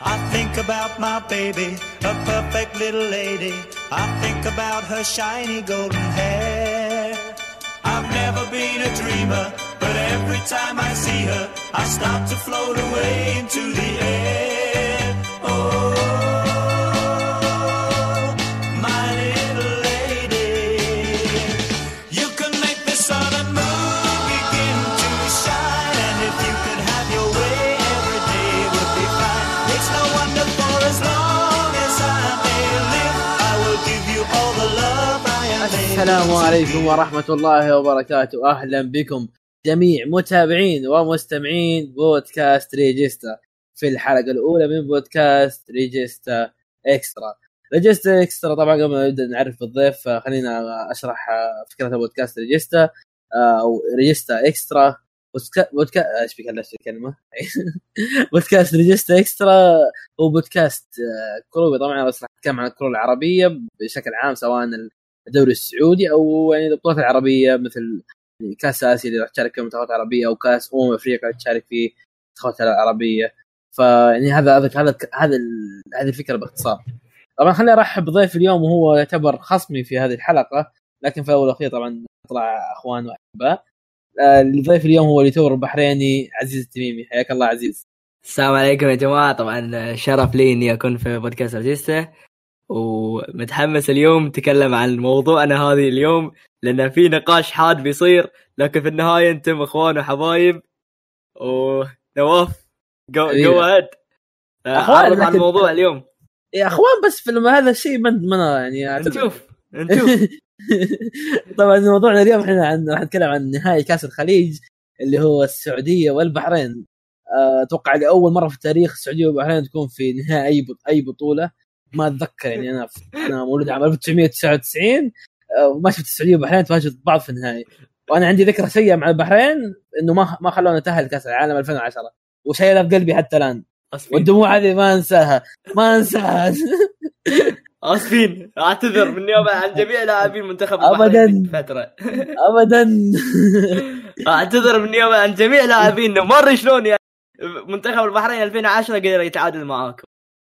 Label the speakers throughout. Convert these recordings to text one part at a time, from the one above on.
Speaker 1: I think about my baby, a perfect little lady. I think about her shiny golden hair. I've never been a dreamer, but every time I see her, I start to float away into the air.
Speaker 2: السلام عليكم ورحمة الله وبركاته. أهلا بكم جميع متابعين ومستمعين بودكاست ريجيستا. في الحلقة الأولى من بودكاست ريجيستا إكسترا. ريجيستا إكسترا طبعا قبل ما نبدأ نعرف بالضيف آه، خلينا أشرح فكرة بودكاست ريجيستا آه، أو ريجيستا إكسترا. بودكا بودكا إيش بك هلشت الكلمة بودكاست ريجيستا إكسترا هو بودكاست آه، كروي. طبعا راح نتكلم عن الكرة العربية بشكل عام سواء الدوري السعودي أو يعني البطولات العربية مثل كأس آسيا اللي راح تشارك فيه المنتخبات العربيه أو كأس أمم أفريقيا تشارك فيه المنتخبات العربية. فيعني هذا هذا هذا هذه الفكرة باختصار. طبعا خليني أرحب بضيف اليوم وهو يعتبر خصمي في هذه الحلقة لكن في الأول والأخير طبعا طلع أخوان واحباء آه، الضيف اليوم هو اليوتيوبر البحريني عزيز التميمي. حياك الله عزيز.
Speaker 3: السلام عليكم يا جماعة. طبعا شرف لي إني أكون في بودكاست رجيستا ومتحمس اليوم نتكلم عن موضوعنا هذه اليوم لأن في نقاش حاد بيصير. لكن في النهاية أنتم إخوان وحبايب. ونواف جو. جو هيد
Speaker 2: أخوان،
Speaker 3: عرف عن الموضوع اليوم.
Speaker 2: يا إخوان بس في هذا الشيء من يعني
Speaker 3: نشوف نشوف.
Speaker 2: طبعا موضوعنا اليوم إحنا عن راح نتكلم عن نهائي كأس الخليج اللي هو السعودية والبحرين. أتوقع لأول مرة في التاريخ السعودية والبحرين تكون في نهائي أي بطولة. ما أتذكر يعني أنا أنا مولود عام 1999 آه، وما شفت السعودية والبحرين تواجه بعض في النهائي. وأنا عندي ذكرى سيئة مع البحرين إنه ما ما خلونا نتأهل كاس العالم 2010 وشايلها في قلبي حتى
Speaker 3: الآن.
Speaker 2: والدموع هذه ما أنساها. ما أنساها.
Speaker 3: أسفين. أعتذر بالنيابة عن جميع لاعبين منتخب في فترة.
Speaker 2: ابدا.
Speaker 3: أعتذر بالنيابة عن جميع لاعبين ما ادري شلون يعني منتخب البحرين 2010 قدر يتعادل معاكم.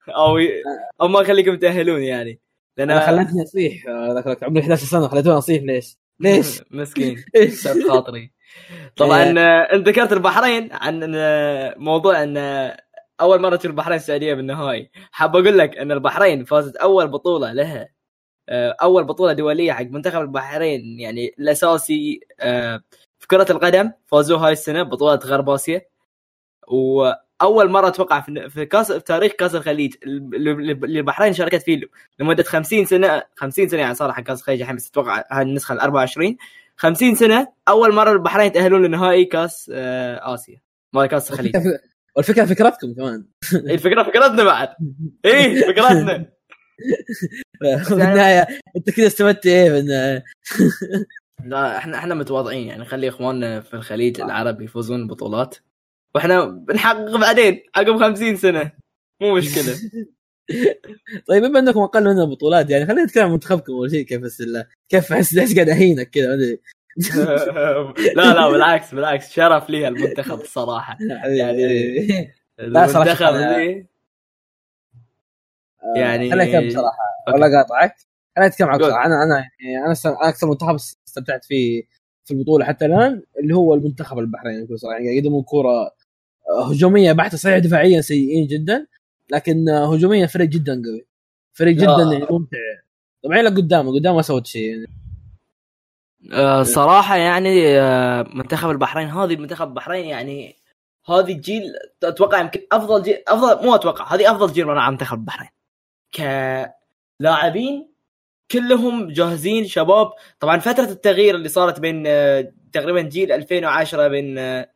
Speaker 3: أو ي... أو ما يخليكم تأهلون يعني. لأن
Speaker 2: أنا خلتني اصيح آه، ذاك الوقت عمري 11 سنة خليتوني اصيح ليش؟ ليش؟
Speaker 3: مسكين؟ كسرت خاطري. طبعا آه، أنت ذكرت البحرين عن آه، موضوع إن آه، أول مرة تشوف البحرين السعودية بالنهائي حاب أقول لك إن البحرين فازت أول بطولة لها. آه، أول بطولة دولية حق منتخب البحرين يعني الأساسي آه، في كرة القدم. فازوا هاي السنة بطوله غرب آسيا. واول مرة أتوقع في في كاس في تاريخ كأس الخليج اللي البحرين شاركت فيه لمدة 50 سنه 50 سنة يعني صار حق كأس الخليج الحين بس أتوقع هاي النسخة ال 24 50 سنة أول مرة البحرين يتأهلون لنهائي كأس آه، آسيا. ما كأس الخليج.
Speaker 2: والفكرة فكرتكم كمان.
Speaker 3: الفكرة فكرتنا بعد. إيه فكرتنا.
Speaker 2: في النهاية أنت كذا استفدت إيه في النهايه
Speaker 3: لا إحنا إحنا متواضعين يعني نخلي إخواننا في الخليج العربي يفوزون ببطولات. وإحنا بنحقق بعدين عقب 50 سنة. مو مشكلة.
Speaker 2: طيب بما إنكم أقل منا بطولات يعني خلينا نتكلم عن منتخبكم أول شيء كيف بس كيف احس ليش قاعد أهينك كذا؟ ما أدري.
Speaker 3: لا لا بالعكس بالعكس شرف لي المنتخب الصراحة.
Speaker 2: يعني
Speaker 3: المنتخب لي يعني
Speaker 2: خليني اكمل بصراحة. والله قاطعك. خليني أتكلم عن أنا أنا يعني أنا أكثر منتخب استمتعت فيه في البطولة حتى الآن اللي هو المنتخب البحريني صراحة. يعني يقدمون كورة آه، هجومية بحتة صحيح دفاعيا سيئين جدا لكن هجوميا فريق جدا قوي. فريق جدا. يعني ممتع. طبعا لا قدامه قدامه ما سوت شيء يعني.
Speaker 3: آه، صراحة يعني آه، منتخب البحرين هذه منتخب البحرين يعني هذه الجيل أتوقع يمكن أفضل جيل أفضل مو أتوقع هذه أفضل جيل على منتخب البحرين. كلاعبين كلهم جاهزين شباب. طبعا فترة التغيير اللي صارت بين آه، تقريبا جيل 2010 بين آه،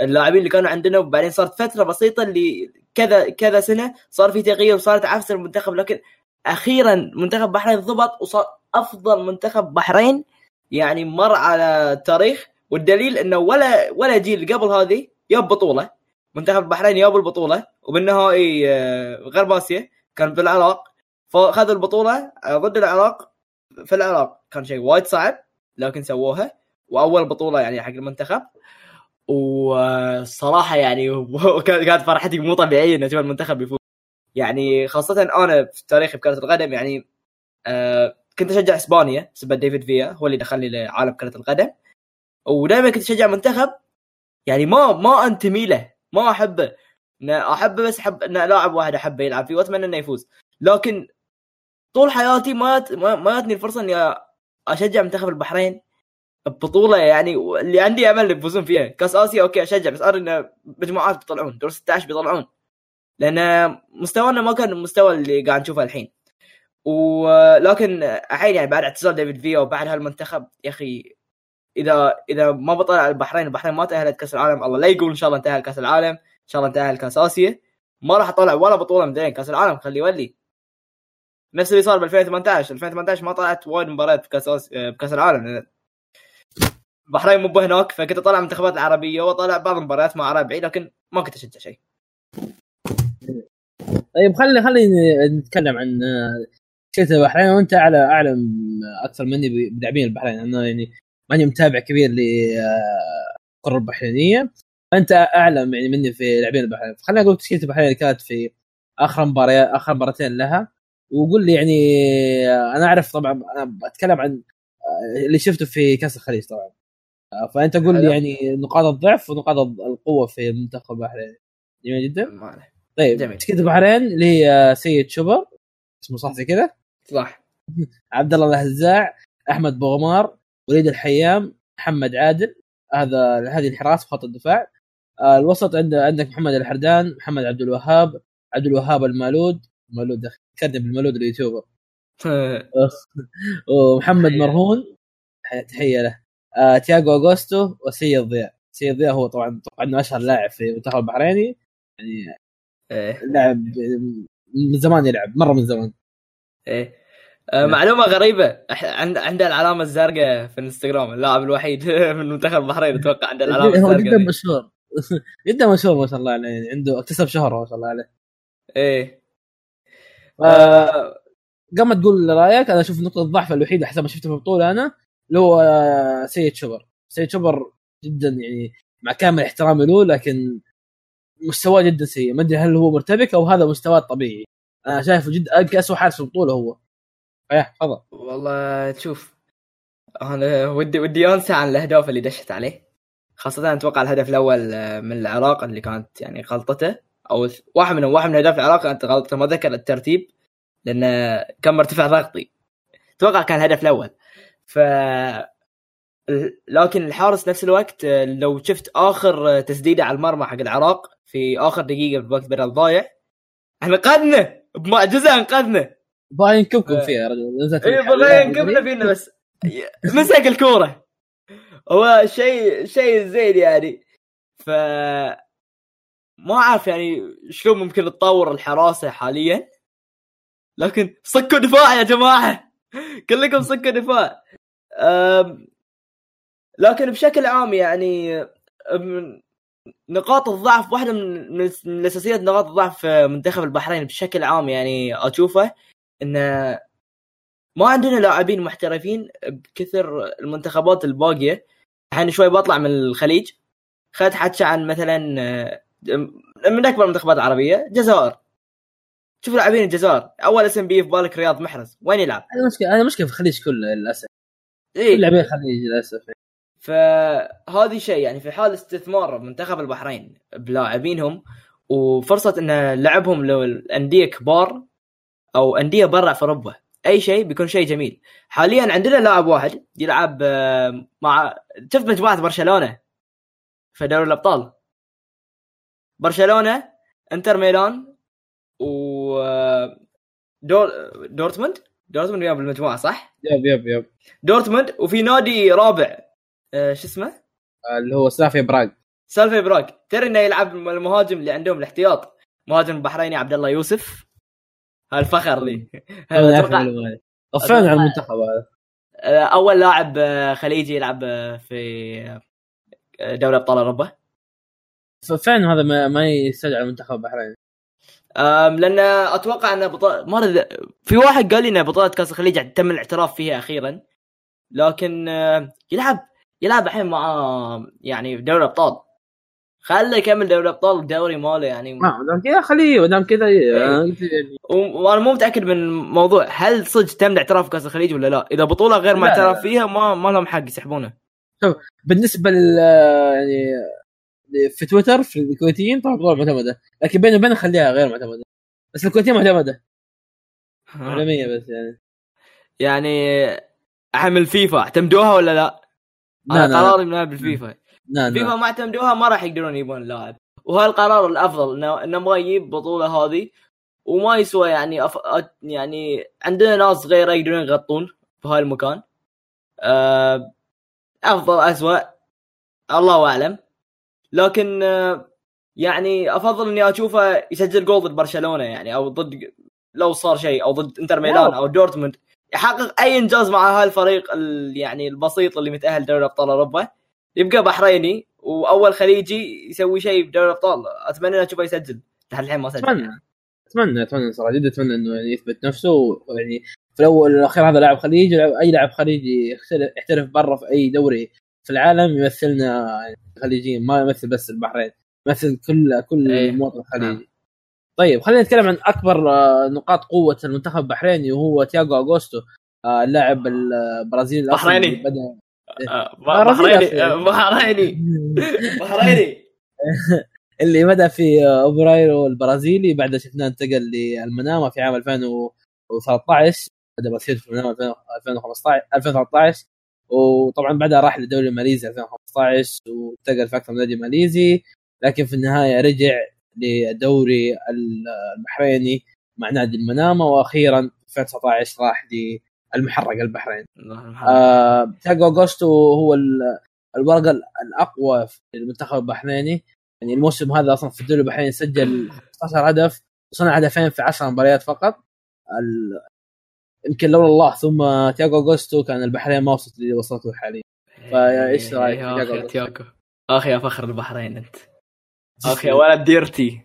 Speaker 3: اللاعبين اللي كانوا عندنا وبعدين صارت فترة بسيطة اللي كذا كذا سنة صار في تغيير وصارت عفسة المنتخب لكن أخيرا منتخب البحرين ضبط وصار أفضل منتخب بحرين يعني مر على التاريخ والدليل إنه ولا ولا جيل قبل هذه جاب بطولة. منتخب البحرين جاب البطولة وبالنهائي آه، غرب آسيا كان في العراق فأخذوا البطولة آه، ضد العراق في العراق. كان شيء وايد صعب لكن سووها وأول بطولة يعني حق المنتخب. والصراحه يعني كانت فرحتي مو طبيعية إن أشوف المنتخب يفوز. يعني خاصة أنا في تاريخي بكرة القدم يعني آه كنت أشجع إسبانيا بسبب ديفيد فيا هو اللي دخلني لعالم كرة القدم. ودائما كنت أشجع منتخب يعني ما ما أنتمي له ما أحبه. أحبه بس احب ان لاعب واحد أحبه يلعب فيه وأتمنى إنه يفوز. لكن طول حياتي ما ما جاتني الفرصة إني أشجع منتخب البحرين. ببطوله يعني اللي عندي أمل يفوزون فيها. كأس آسيا أوكي أشجع بس أرى إن مجموعات بيطلعون دور 16 بيطلعون. لأن مستوانا ما كان المستوى اللي قاعد نشوفه الحين. ولكن الحين يعني بعد اعتزال ديفيد فيا وبعد هالمنتخب يا أخي إذا إذا ما بطل على البحرين البحرين ما تأهلت كأس العالم الله لا يقول إن شاء الله انتهى كأس العالم إن شاء الله انتهى كأس آسيا. ما راح أطلع ولا بطولة مدرين كأس العالم خليه يولي. نفس اللي صار ب 2018 2018 ما طلعت وايد مباريات بكأس. بكأس العالم. البحرين مو هناك فكنت أطلع منتخبات العربية وأطلع بعض المباريات مع ربعي لكن ما كنت أشجع شيء.
Speaker 2: طيب خلي خلينا نتكلم عن آه، شركة البحرين. وأنت اعلى اعلم أكثر مني بلاعبين البحرين. أنا يعني ماني متابع كبير للكره البحرينية. فأنت اعلم يعني مني في لاعبين البحرين. خليني أقول تشكيله البحرين اللي كانت في آخر مباريات آخر مباراتين لها. وقول لي يعني آه، أنا أعرف طبعا أنا بتكلم عن آه، اللي شفته في كأس الخليج طبعا. آه، فأنت قول لي. يعني نقاط الضعف ونقاط القوة في المنتخب البحريني جميل جدا. طيب
Speaker 3: جميل.
Speaker 2: تشكيله البحرين اللي هي سيد شبر اسمه صح زي كذا؟
Speaker 3: صح.
Speaker 2: عبد الله الهزاع أحمد بوغمار وليد الحيام محمد عادل. هذا هذه الحراس وخط الدفاع. آه، الوسط عند عندك محمد الحردان محمد عبد الوهاب عبد الوهاب المالود. المالود كذب المالود اليوتيوبر. ومحمد. مرهون. تحية له. آه، تياغو أغوستو وسيد ضياء سيد ضياء هو طبعا إنه أشهر لاعب في المنتخب البحريني. يعني
Speaker 3: إيه.
Speaker 2: لاعب من زمان يلعب مرة من زمان.
Speaker 3: إيه. آه، معلومة غريبة. عند عنده العلامة الزرقاء في الإنستغرام اللاعب الوحيد من منتخب البحرين أتوقع عنده العلامة
Speaker 2: هو جدا
Speaker 3: الزرقاء دي.
Speaker 2: مشهور. جدا مشهور ما شاء الله عليه. يعني عنده اكتسب شهرة ما شاء الله عليه.
Speaker 3: إيه.
Speaker 2: آه، قبل ما تقول رأيك أنا أشوف نقطة الضعف الوحيدة حسب ما شفته في البطولة أنا. اللي هو سيد شبر سيد شبر جدا يعني مع كامل احترامي له لكن مستواه جدا سيء. ما أدري هل هو مرتبك أو هذا مستواه الطبيعي أنا شايفه جدا اسوء حارس البطوله هو. إيه تفضل.
Speaker 3: والله تشوف أنا ودي ودي أنسى عن الأهداف اللي دشت عليه. خاصة أتوقع الهدف الأول آه، من العراق اللي كانت يعني غلطته. أو واحد من واحد من أهداف العراق كانت غلطته ما ذكر الترتيب لأن كان مرتفع ضغطي. أتوقع كان الهدف الأول. ف لكن الحارس نفس الوقت لو شفت آخر تسديدة على المرمى حق العراق في آخر دقيقة في وقت بدل ضايع انقذنا بمعجزة انقذنا
Speaker 2: باين كبكم. فيها يا رجل
Speaker 3: اي
Speaker 2: الحلقة.
Speaker 3: بغى ينقذنا فينا بس مسك الكورة هو شيء شيء زين يعني ف ما أعرف يعني شلون ممكن تطور الحراسة حاليا لكن صكوا دفاع يا جماعة كلكم صكوا دفاع. لكن بشكل عام يعني. نقاط الضعف واحدة من من اساسيات نقاط الضعف في منتخب البحرين بشكل عام يعني أشوفه انه ما عندنا لاعبين محترفين بكثر المنتخبات الباقية. الحين شوي بطلع من الخليج. خذت حكي عن مثلا من أكبر المنتخبات العربية الجزائر شوف لاعبين الجزائر. أول اسم بيه في بالك رياض محرز. وين يلعب؟
Speaker 2: هذه مشكلة هذه مشكلة في الخليج كله للأسف.
Speaker 3: إيه.
Speaker 2: لاعبين الخليج للأسف.
Speaker 3: فهذه شيء يعني في حال استثمار منتخب البحرين بلاعبينهم وفرصة إن لعبهم لو الأندية كبار أو أندية برا في أوروبا أي شيء بيكون شيء جميل. حاليا عندنا لاعب واحد يلعب آه، مع شفت مجموعة برشلونة في دوري الأبطال. برشلونة إنتر ميلان و آه، دور دورتموند؟ دورتموند وياهم بالمجموعه صح؟
Speaker 2: yep yep yep.
Speaker 3: دورتموند وفي نادي رابع آه، شو اسمه؟
Speaker 2: اللي هو سلافيا براغ.
Speaker 3: سلافيا براغ ترى إنه يلعب المهاجم اللي عندهم الاحتياط. مهاجم البحريني عبد الله يوسف. هالفخر لي.
Speaker 2: طفينا على المنتخب هذا.
Speaker 3: آه، أول لاعب آه، خليجي يلعب آه، في دوري أبطال أوروبا.
Speaker 2: ففعلا هذا؟ ما, يستدعي المنتخب البحريني.
Speaker 3: لأن أتوقع أن ما في واحد قال لي إن بطولة كاس الخليج تم الاعتراف فيها أخيرا لكن يلعب يلعب الحين مع يعني دوري الأبطال خله يكمل دوري الأبطال الدوري ماله يعني
Speaker 2: ما دام كذا خليه دام كذا
Speaker 3: وأنا مو متأكد من موضوع هل صدق تم الاعتراف بكاس الخليج ولا لا؟ إذا بطولة غير معترف. فيها ما ما لهم حق يسحبونه.
Speaker 2: بالنسبة لل يعني في تويتر في الكويتيين طبعا بطولة معتمدة. لكن بيني وبينها خليها غير معتمدة. بس الكويتيين معتمدة. عالمية بس يعني.
Speaker 3: يعني أحمل فيفا. اعتمدوها ولا لا؟ أنا
Speaker 2: لا.
Speaker 3: قراري من بالفيفا.
Speaker 2: لا
Speaker 3: فيفا ما اعتمدوها ما راح يقدرون يجيبون اللاعب. وهذا القرار الأفضل انه ما يجيب بطولة هذه. وما يسوى يعني أف... يعني عندنا ناس صغيره يقدرون يغطون في هاي المكان. أه... أفضل اسوء الله أعلم. لكن آه، يعني أفضل إني أشوفه يسجل جول ضد برشلونة يعني أو ضد لو صار شيء أو ضد إنتر ميلان أو دورتموند يحقق أي إنجاز مع هالفريق ال- يعني البسيط اللي متأهل دوري أبطال أوروبا. يبقى بحريني وأول خليجي يسوي شيء بدوري الابطال أتمنى أشوفه يسجل. لحد الحين ما سجل.
Speaker 2: أتمنى. أتمنى أتمنى صراحة. جدا أتمنى إنه يعني يثبت نفسه ويعني في الأول والاخير هذا لاعب خليجي أي لاعب خليجي يحترف برا في أي دوري في العالم يمثلنا خليجيين ما يمثل بس البحرين يمثل كل كل
Speaker 3: إيه.
Speaker 2: مواطن خليجي طيب خلينا نتكلم عن أكبر آه، نقاط قوة المنتخب البحريني وهو تياغو أغوستو آه، اللاعب البرازيلي
Speaker 3: بحريني.
Speaker 2: برازيلي
Speaker 3: بحريني. بحريني. بحريني.
Speaker 2: اللي بدأ في أوبرايرو البرازيلي بعد شفناه انتقل للمنامه في عام 2013 بدا مسيرته في المنامه 2015 2013 وطبعا بعدها راح للدوري الماليزي 2015 وانتقل في أكثر من نادي ماليزي لكن في النهاية رجع للدوري البحريني مع نادي المنامة وأخيرا في 2019 راح للمحرق البحرين آه تاجو اغوستو هو ال- الورقة ال- الأقوى في المنتخب البحريني. يعني الموسم هذا أصلا في الدوري البحريني سجل 15 هدف وصنع هدفين في 10 مباريات فقط. يمكن لولا الله ثم تياغو أغوستو كان البحرين ما وصلت اللي وصلته حاليا فإيش رأيك؟ في
Speaker 3: يا
Speaker 2: تياغو
Speaker 3: أخي تياغو. أخي يا فخر البحرين أنت. أخي يا ولد ديرتي.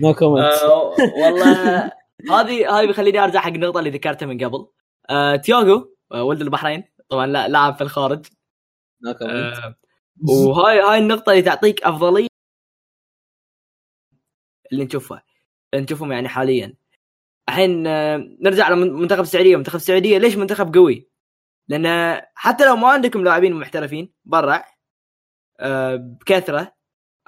Speaker 2: no comment
Speaker 3: آه، والله هذه هذه بيخليني أرجع حق النقطة اللي ذكرتها من قبل. آه، تياغو آه، ولد البحرين. طبعا لا لاعب في الخارج.
Speaker 2: no comment
Speaker 3: آه، وهاي هاي النقطة اللي تعطيك أفضلية اللي نشوفها. اللي نشوفهم يعني حاليا. الحين آه، نرجع لمنتخب السعودية. منتخب السعودية ليش منتخب قوي؟ لأن حتى لو ما عندكم لاعبين محترفين برا آه، بكثرة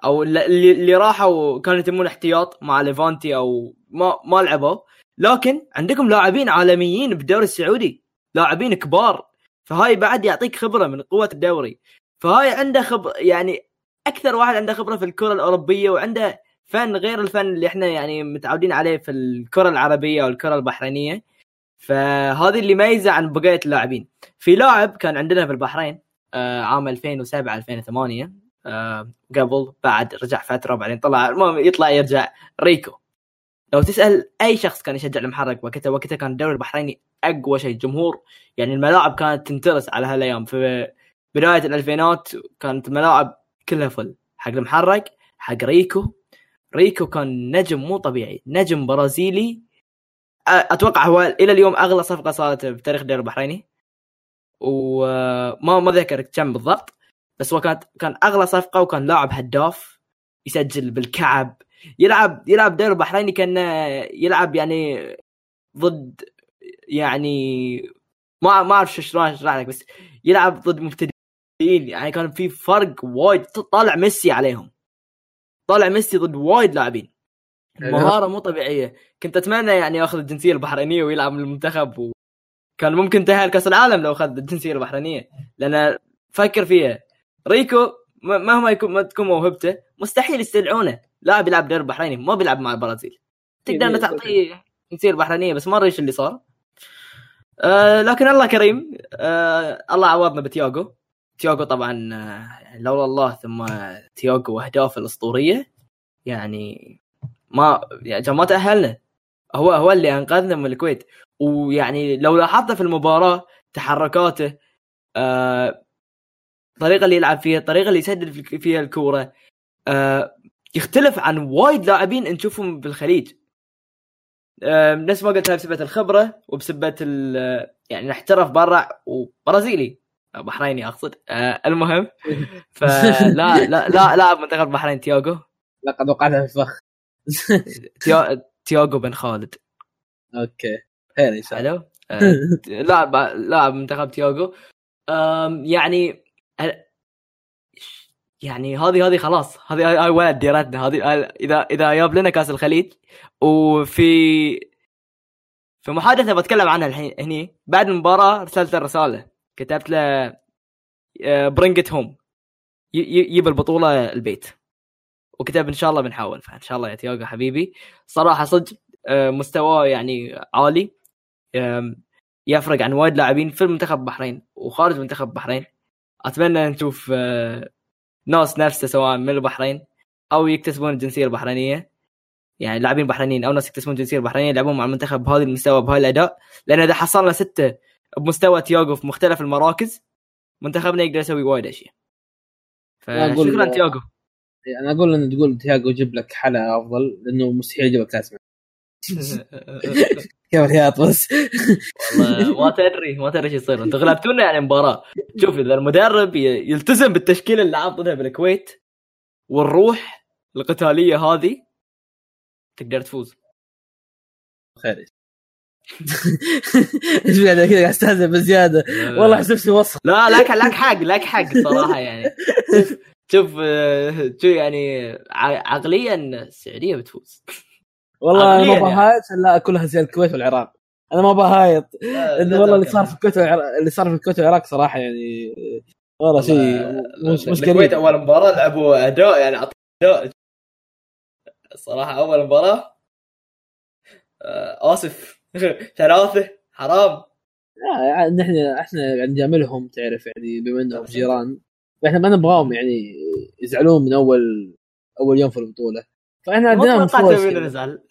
Speaker 3: أو اللي, اللي راحوا كانوا يتمون احتياط مع ليفانتي أو ما ما لعبوا. لكن عندكم لاعبين عالميين بالدوري السعودي لاعبين كبار. فهاي بعد يعطيك خبرة من قوة الدوري. فهاي عنده خب يعني أكثر واحد عنده خبرة في الكرة الأوروبية وعنده فن غير الفن اللي إحنا يعني متعودين عليه في الكرة العربية والكرة البحرينية. فهذه اللي ميزة عن بقية اللاعبين. في لاعب كان عندنا في البحرين آه عام 2007 2008 آه قبل بعد رجع فترة وبعدين طلع. المهم يطلع يرجع ريكو. لو تسأل أي شخص كان يشجع المحرك وقتها وقتها كان الدوري البحريني أقوى شيء. جمهور يعني الملاعب كانت تنترس على هالأيام. في بداية الألفينات كانت الملاعب كلها full. حق المحرك حق ريكو ريكو كان نجم مو طبيعي نجم برازيلي. أتوقع هو إلى اليوم أغلى صفقة صارت بتاريخ الدوري البحريني. وما ما ذكر كم بالضبط بس هو كانت كان أغلى صفقة وكان لاعب هداف يسجل بالكعب. يلعب يلعب الدوري البحريني كان يلعب يعني ضد يعني ما ما أعرف شلون أشرح لك بس يلعب ضد مبتدئين يعني كان في فرق وايد طالع ميسي عليهم. طالع ميسي ضد وايد لاعبين. مهارة مو طبيعية. كنت أتمنى يعني ياخذ الجنسية البحرينية ويلعب للمنتخب وكان ممكن تاهل كاس العالم لو أخذ الجنسية البحرينية. لأن فكر فيها. ريكو مهما يكون ما تكون موهبته مستحيل يستدعونه. لاعب يلعب دوري البحريني ما بيلعب مع البرازيل. تقدر انك تعطيه الجنسيه البحرينية بس ما أدري إيش اللي صار. آه لكن الله كريم. آه الله عوضنا بتياغو. تياغو طبعا لولا الله ثم تياغو وأهدافه الأسطورية يعني ما يعني ما تأهلنا. هو هو اللي أنقذنا من الكويت. ويعني لو لاحظت في المباراة تحركاته آه الطريقة اللي يلعب فيها الطريقة اللي يسدد في- فيها الكورة آه يختلف عن وايد لاعبين نشوفهم بالخليج. آه نفس ما قلت بسبه الخبرة وبسبه يعني احترف برا وبرازيلي. بحريني أقصد. آه المهم فلا لا لا لاعب منتخب البحرين تياغو؟
Speaker 2: لقد وقعنا في الفخ
Speaker 3: تيا- تياغو بن خالد.
Speaker 2: okay. خير ان شاء الله
Speaker 3: آه، لاعب لاعب منتخب تياغو. آم، يعني يعني هذه هذه خلاص. هذه هاي ولد ديرتنا. هذه إذا إذا جاب لنا كاس الخليج وفي في محادثة بتكلم عنها الحين هني بعد المباراه ارسلت له رساله كتبت له برينجت هوم يجيب البطولة البيت. وكتب إن شاء الله بنحاول فإن شاء الله يا تياغو حبيبي. صراحة صدق آه، مستواه يعني عالي. يفرق عن وايد لاعبين في المنتخب البحرين وخارج منتخب البحرين أتمنى نشوف آه، ناس نفسه سواء من البحرين أو يكتسبون الجنسية البحرينية. يعني لاعبين بحرينيين أو ناس يكتسبون الجنسية البحرينية يلعبون مع المنتخب بهذا المستوى بهذا الأداء. لأن إذا حصلنا ستة بمستوى تياغو في مختلف المراكز منتخبنا يقدر يسوي وايد أشياء.
Speaker 2: لا، أقول-
Speaker 3: فشكرا تياغو.
Speaker 2: أنا أقول إن تقول تياجو يجيب لك حلا أفضل لأنه مستحيل يجيب لك كاس كيف الهياط بس
Speaker 3: والله ما تدري ما تدري إيش يصير. أنتم غلبتونا يعني مباراة. شوف إذا المدرب يلتزم بالتشكيلة اللي لعب ضدها بالكويت والروح القتالية هذه تقدر تفوز.
Speaker 2: خير. إيش قاعد كذا قاعد أستهزئ بزيادة؟ والله احس نفسي وصل
Speaker 3: لا لك لك حق لك حق صراحة يعني. شوف- شوف شو يعني عقليا السعوديه بتفوز.
Speaker 2: والله أنا ما
Speaker 3: عقلياً يعني.
Speaker 2: بهايط إلا كلها زي الكويت والعراق. أنا ما بهايط والله اللي صار في الكويت اللي صار في الكويت والعراق صراحة يعني والله شيء مش مش
Speaker 3: الكويت أول مباراة لعبوا أداء يعني أداء. الصراحه أول مباراة آه، آسف. ثلاثة؟ حرام.
Speaker 2: لا، يعني نحن إحنا قاعد نجاملهم تعرف يعني بما إنهم جيران. فاحنا ما نبغاهم يعني يزعلون من اول أول يوم في البطولة. فإحنا عندنا كذا.
Speaker 3: نزعل.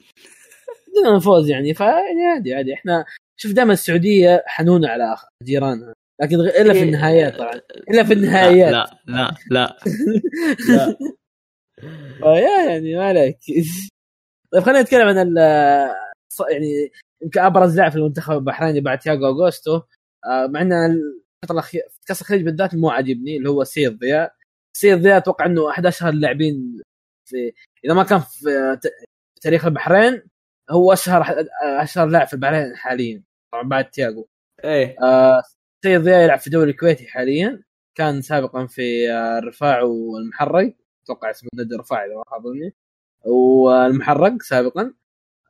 Speaker 2: عندنا نفوز يعني فيعني عادي عادي. إحنا شوف دائما السعودية حنونه على جيرانها. لكن غ- إلا في النهايات طبعا. إلا في النهايات.
Speaker 3: لا لا لا. لا.
Speaker 2: فيا يعني ما عليك. طيب خلينا نتكلم عن يعني يمكن أبرز لاعب في المنتخب البحريني بعد تياغو أغوستو. آه، مع إن الفترة الاخيره في كأس الخليج بالذات مو عاجبني اللي هو سيد ضياء. سيد ضياء أتوقع إنه أحد أشهر اللاعبين في إذا ما كان في تاريخ البحرين هو أشهر أشهر لاعب في البحرين حاليا طبعا بعد تياغو.
Speaker 3: إيه.
Speaker 2: آه، سيد ضياء يلعب في الدوري الكويتي حاليا. كان سابقا في آه، الرفاع والمحرق. أتوقع اسمه نادي الرفاع إذا ما خاب والمحرق سابقا.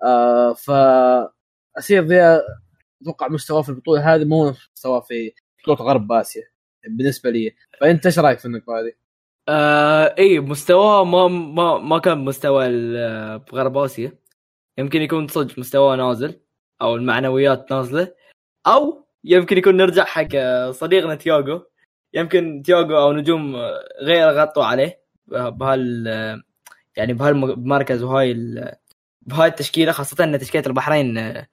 Speaker 2: آه ف سيد ضياء أتوقع مستواه في البطولة هذه مو مستواه في بطولة غرب آسيا بالنسبة لي. فأنت إيش رأيك في النقطة هذه؟
Speaker 3: آه إي مستواه ما ما ما كان مستوى بغرب آسيا. يمكن يكون صدق مستواه نازل أو المعنويات نازلة. أو يمكن يكون نرجع حق آه، صديقنا تياغو. يمكن تياغو أو نجوم آه، غير غطوا عليه بهال آه، يعني بهالمركز وهاي بهاي التشكيلة خاصة إن تشكيلة البحرين آه،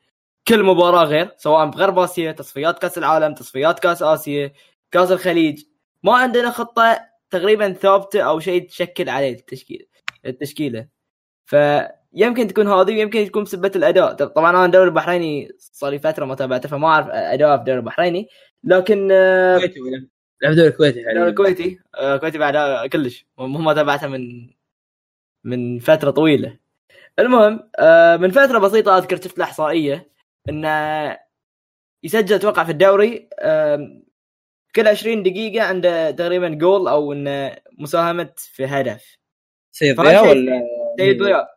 Speaker 3: كل مباراة غير سواء بغرب آسيا تصفيات كأس العالم تصفيات كأس آسيا كأس الخليج. ما عندنا خطة تقريبا ثابتة أو شيء تشكل عليه التشكيله التشكيلة. فيمكن تكون هذه ويمكن تكون بسبة الأداء. طبعا أنا الدوري البحريني صار لي فترة ما تابعته فما أعرف اداء في الدوري البحريني. لكن آه،
Speaker 2: كويتي ولا؟ الدوري الكويتي
Speaker 3: الدوري
Speaker 2: حاليا.
Speaker 3: الكويتي آه، الكويتي بعد آه، كلش. مو ما تابعته من من فترة طويلة. المهم آه، من فترة بسيطة أذكر شفت الإحصائية. انه يسجل أتوقع في الدوري كل 20 دقيقة عنده تقريبا جول أو انه مساهمة في هدف.
Speaker 2: سيد
Speaker 3: فهذا
Speaker 2: ضياء
Speaker 3: شيء-
Speaker 2: ولا
Speaker 3: سيد ضياء.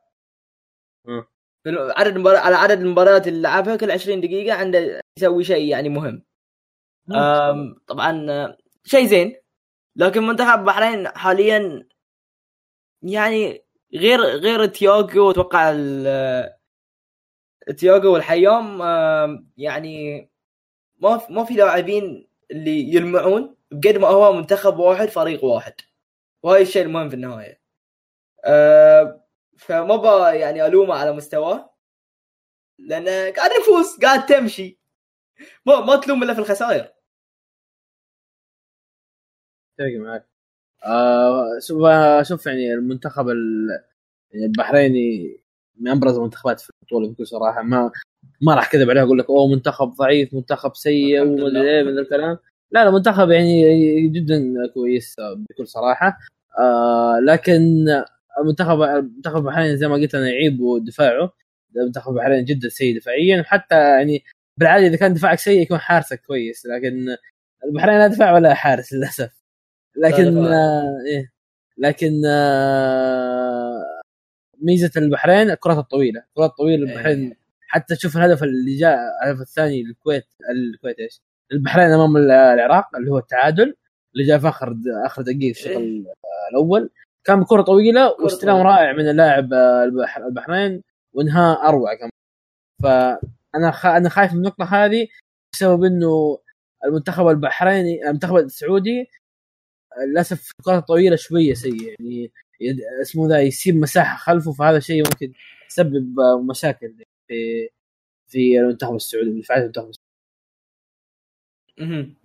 Speaker 2: مم.
Speaker 3: في عدد المبار... على عدد المباريات اللي لعبها كل 20 دقيقة عنده يسوي شيء يعني مهم. أم، طبعا آه، شيء زين. لكن منتخب البحرين حاليا يعني غير غير تياغو أتوقع تياغو والحيام يعني ما ما في لاعبين اللي يلمعون بقد ما هو منتخب واحد فريق واحد. وهاي الشيء المهم في النهاية. فما با يعني ألومه على مستواه. لأن قاعد يفوز قاعد تمشي. ما ما تلوم إلا في الخسائر.
Speaker 2: أتفق معك. آه شوف آه، شوف يعني المنتخب ال- يعني البحريني من أبرز المنتخبات في البطولة بكل صراحة ما ما راح كذب عليه أقول لك أوه منتخب ضعيف منتخب سيء ومدري. إيه من الكلام. لا لا منتخب يعني جدا كويس بكل صراحة. آه لكن منتخب منتخب البحرين زي ما قلت أنا يعيب دفاعه. منتخب البحرين جدا سيء دفاعيا وحتى يعني بالعادة إذا كان دفاعك سيء يكون حارسك كويس لكن البحرين لا دفاع ولا حارس للأسف. لكن. آه إيه. لكن آه ميزة البحرين الكرات الطويلة الكرات الطويلة البحرين
Speaker 3: إيه.
Speaker 2: حتى تشوف الهدف اللي جاء الهدف الثاني للكويت الكويت إيش؟ البحرين أمام العراق اللي هو التعادل اللي جاء في آخر آخر دقيقة الشوط
Speaker 3: إيه.
Speaker 2: الأول كان بكره طويلة واستلام. رائع من اللاعب آه، البحر البحرين وانهاء أروع كمان فانا خ... أنا خايف من النقطة هذه بسبب إنه المنتخب البحريني المنتخب السعودي آه، للأسف الكرات الطويلة شوية سيء يعني اسمه ذا يسيب مساحة خلفه فهذا شيء ممكن يسبب آه، مشاكل في في المنتخب السعودي في فعالية المنتخب السعودي.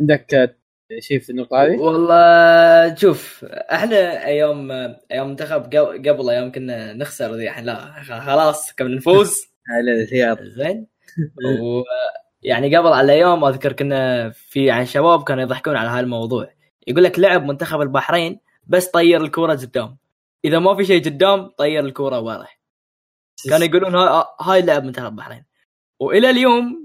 Speaker 2: عندك آه، شيء في النقطة هذه؟
Speaker 3: والله شوف إحنا أيام أيام منتخب قبل أيام كنا نخسر ذي الحين لا خلاص كنا نفوز. زين. و يعني قبل على الأيام أذكر كنا في عن شباب كانوا يضحكون على هالموضوع يقول لك لعب منتخب البحرين بس طير الكورة قدام. إذا ما في شيء قدام طير الكورة ورا. كانوا يقولون هاي, هاي لعب منتخب البحرين. وإلى اليوم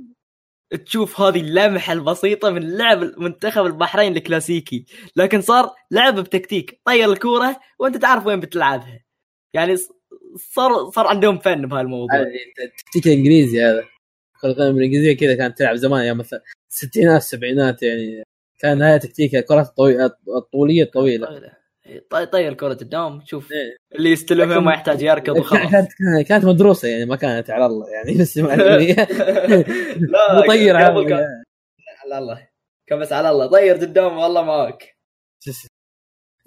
Speaker 3: تشوف هذه اللمحة البسيطة من لعب منتخب البحرين الكلاسيكي. لكن صار لعب بتكتيك. طير الكورة وأنت تعرف وين بتلعبها. يعني صار صار عندهم فن بهالموضوع.
Speaker 2: التكتيك الإنجليزي هذا. القدم الإنجليزية كذا كانت تلعب زمان أيام مثلا الستينات السبعينات يعني كان هذا تكتيك الكرات الطويله الطولية الطويلة.
Speaker 3: طير الكره قدام شوف.
Speaker 2: إيه.
Speaker 3: اللي يستلمها ما يحتاج يركض وخلاص.
Speaker 2: كانت كانت مدروسة يعني ما كانت على الله يعني بس
Speaker 3: لا
Speaker 2: مطير على
Speaker 3: كان على الله. كان بس على الله. طير قدام والله معك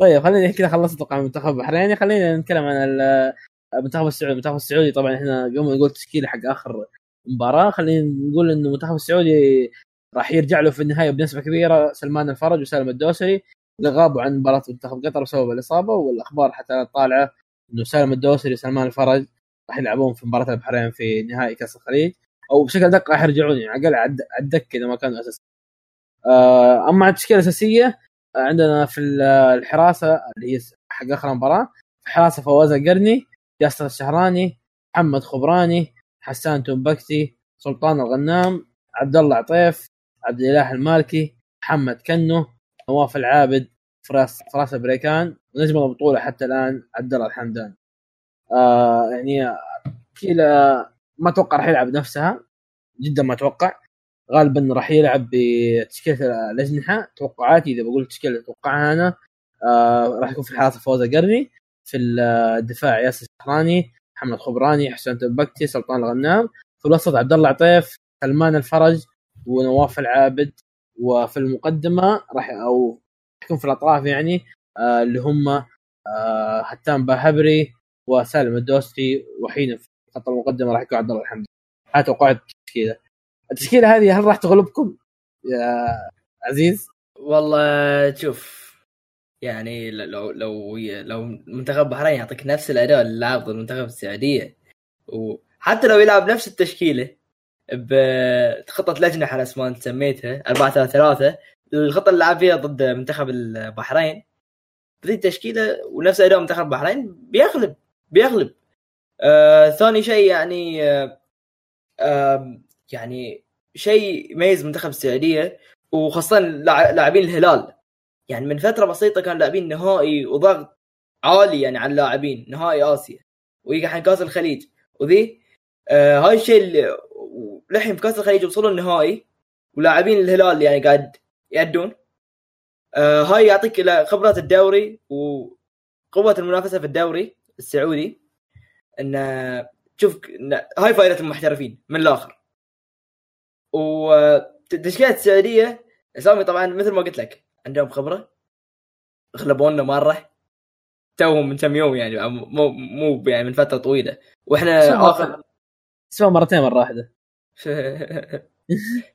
Speaker 2: طيب خلينا كذا خلصت أتوقع المنتخب البحريني خلينا نتكلم عن ال- المنتخب السعودي. المنتخب السعودي طبعا إحنا قبل نقول تشكيلة حق آخر مباراة خلينا نقول انه المنتخب السعودي راح يرجع له في النهاية بنسبة كبيرة. سلمان الفرج وسالم الدوسري. غابوا عن مباراة منتخب قطر بسبب الإصابة والأخبار حتى طالعة إنه سالم الدوسري وسلمان الفرج راح يلعبون في مباراة البحرين في نهائي كأس الخليج أو بشكل دقيق راح يرجعون يعني على الأقل على الدكه إذا ما كانوا أساسيين. آه، أما التشكيلة الأساسية عندنا في ال- الحراسة اللي هي حق آخر مباراة في حراسة فواز القرني ياسر الشهراني محمد خبراني حسان تومبكتي سلطان الغنام عبد الله عطيف عبد الإله المالكي محمد كنو نواف العابد فراس فراس البريكان ونجم البطولة حتى الآن عبد الله الحمدان. آه يعني تشكيله ما أتوقع راح يلعب نفسها. جدا ما أتوقع غالبا راح يلعب بتشكيلة الأجنحة. توقعاتي إذا بقول تشكيلة اتوقعها أنا آه راح يكون في الحراسه فوز القرني في الدفاع ياسر الشهراني محمد خبراني حسين تبكتي سلطان الغنام. في الوسط عبد الله عطيف سلمان الفرج ونواف العابد. وفي المقدمة راح أو يكون في الأطراف يعني آه اللي هم آه هتان باهبري وسالم الدوستي وحين في خط المقدمه راح يكون عبد الله الحمد هذه توقعات التشكيلة. التشكيلة هذه هل راح تغلبكم يا عزيز؟
Speaker 3: والله شوف يعني لو لو لو منتخب البحرين يعطيك نفس الأداء اللي لعب ضد المنتخب السعودية. وحتى لو يلعب نفس التشكيلة بخطه لجنة على اسم ما انت سميتها 4 3 3 الخطة اللي لعب فيها ضد منتخب البحرين. بذي التشكيله ونفس أداء منتخب البحرين. بيغلب بيغلب. آه ثاني شيء يعني آه يعني شيء يميز منتخب السعودية وخاصة لاع- لاعبين الهلال. يعني من فترة بسيطة كانوا لاعبين نهائي وضغط عالي يعني على اللاعبين نهائي آسيا. ويجي الحين كأس الخليج. وذي آه هاي الشيء اللي لحين في كأس الخليج وصلوا النهائي. ولاعبين الهلال يعني قاعد يأدون. آه هاي يعطيك إلى خبره الدوري وقوة المنافسة في الدوري السعودي. إن تشوف هاي فائدة المحترفين من الآخر. وتشكيله السعودية اسامي طبعا مثل ما قلت لك عندهم خبرة غلبونا مرة. توهم من كم يوم يعني مو مو يعني من فترة طويلة. وإحنا اخر
Speaker 2: سوى مرتين مرة واحدة.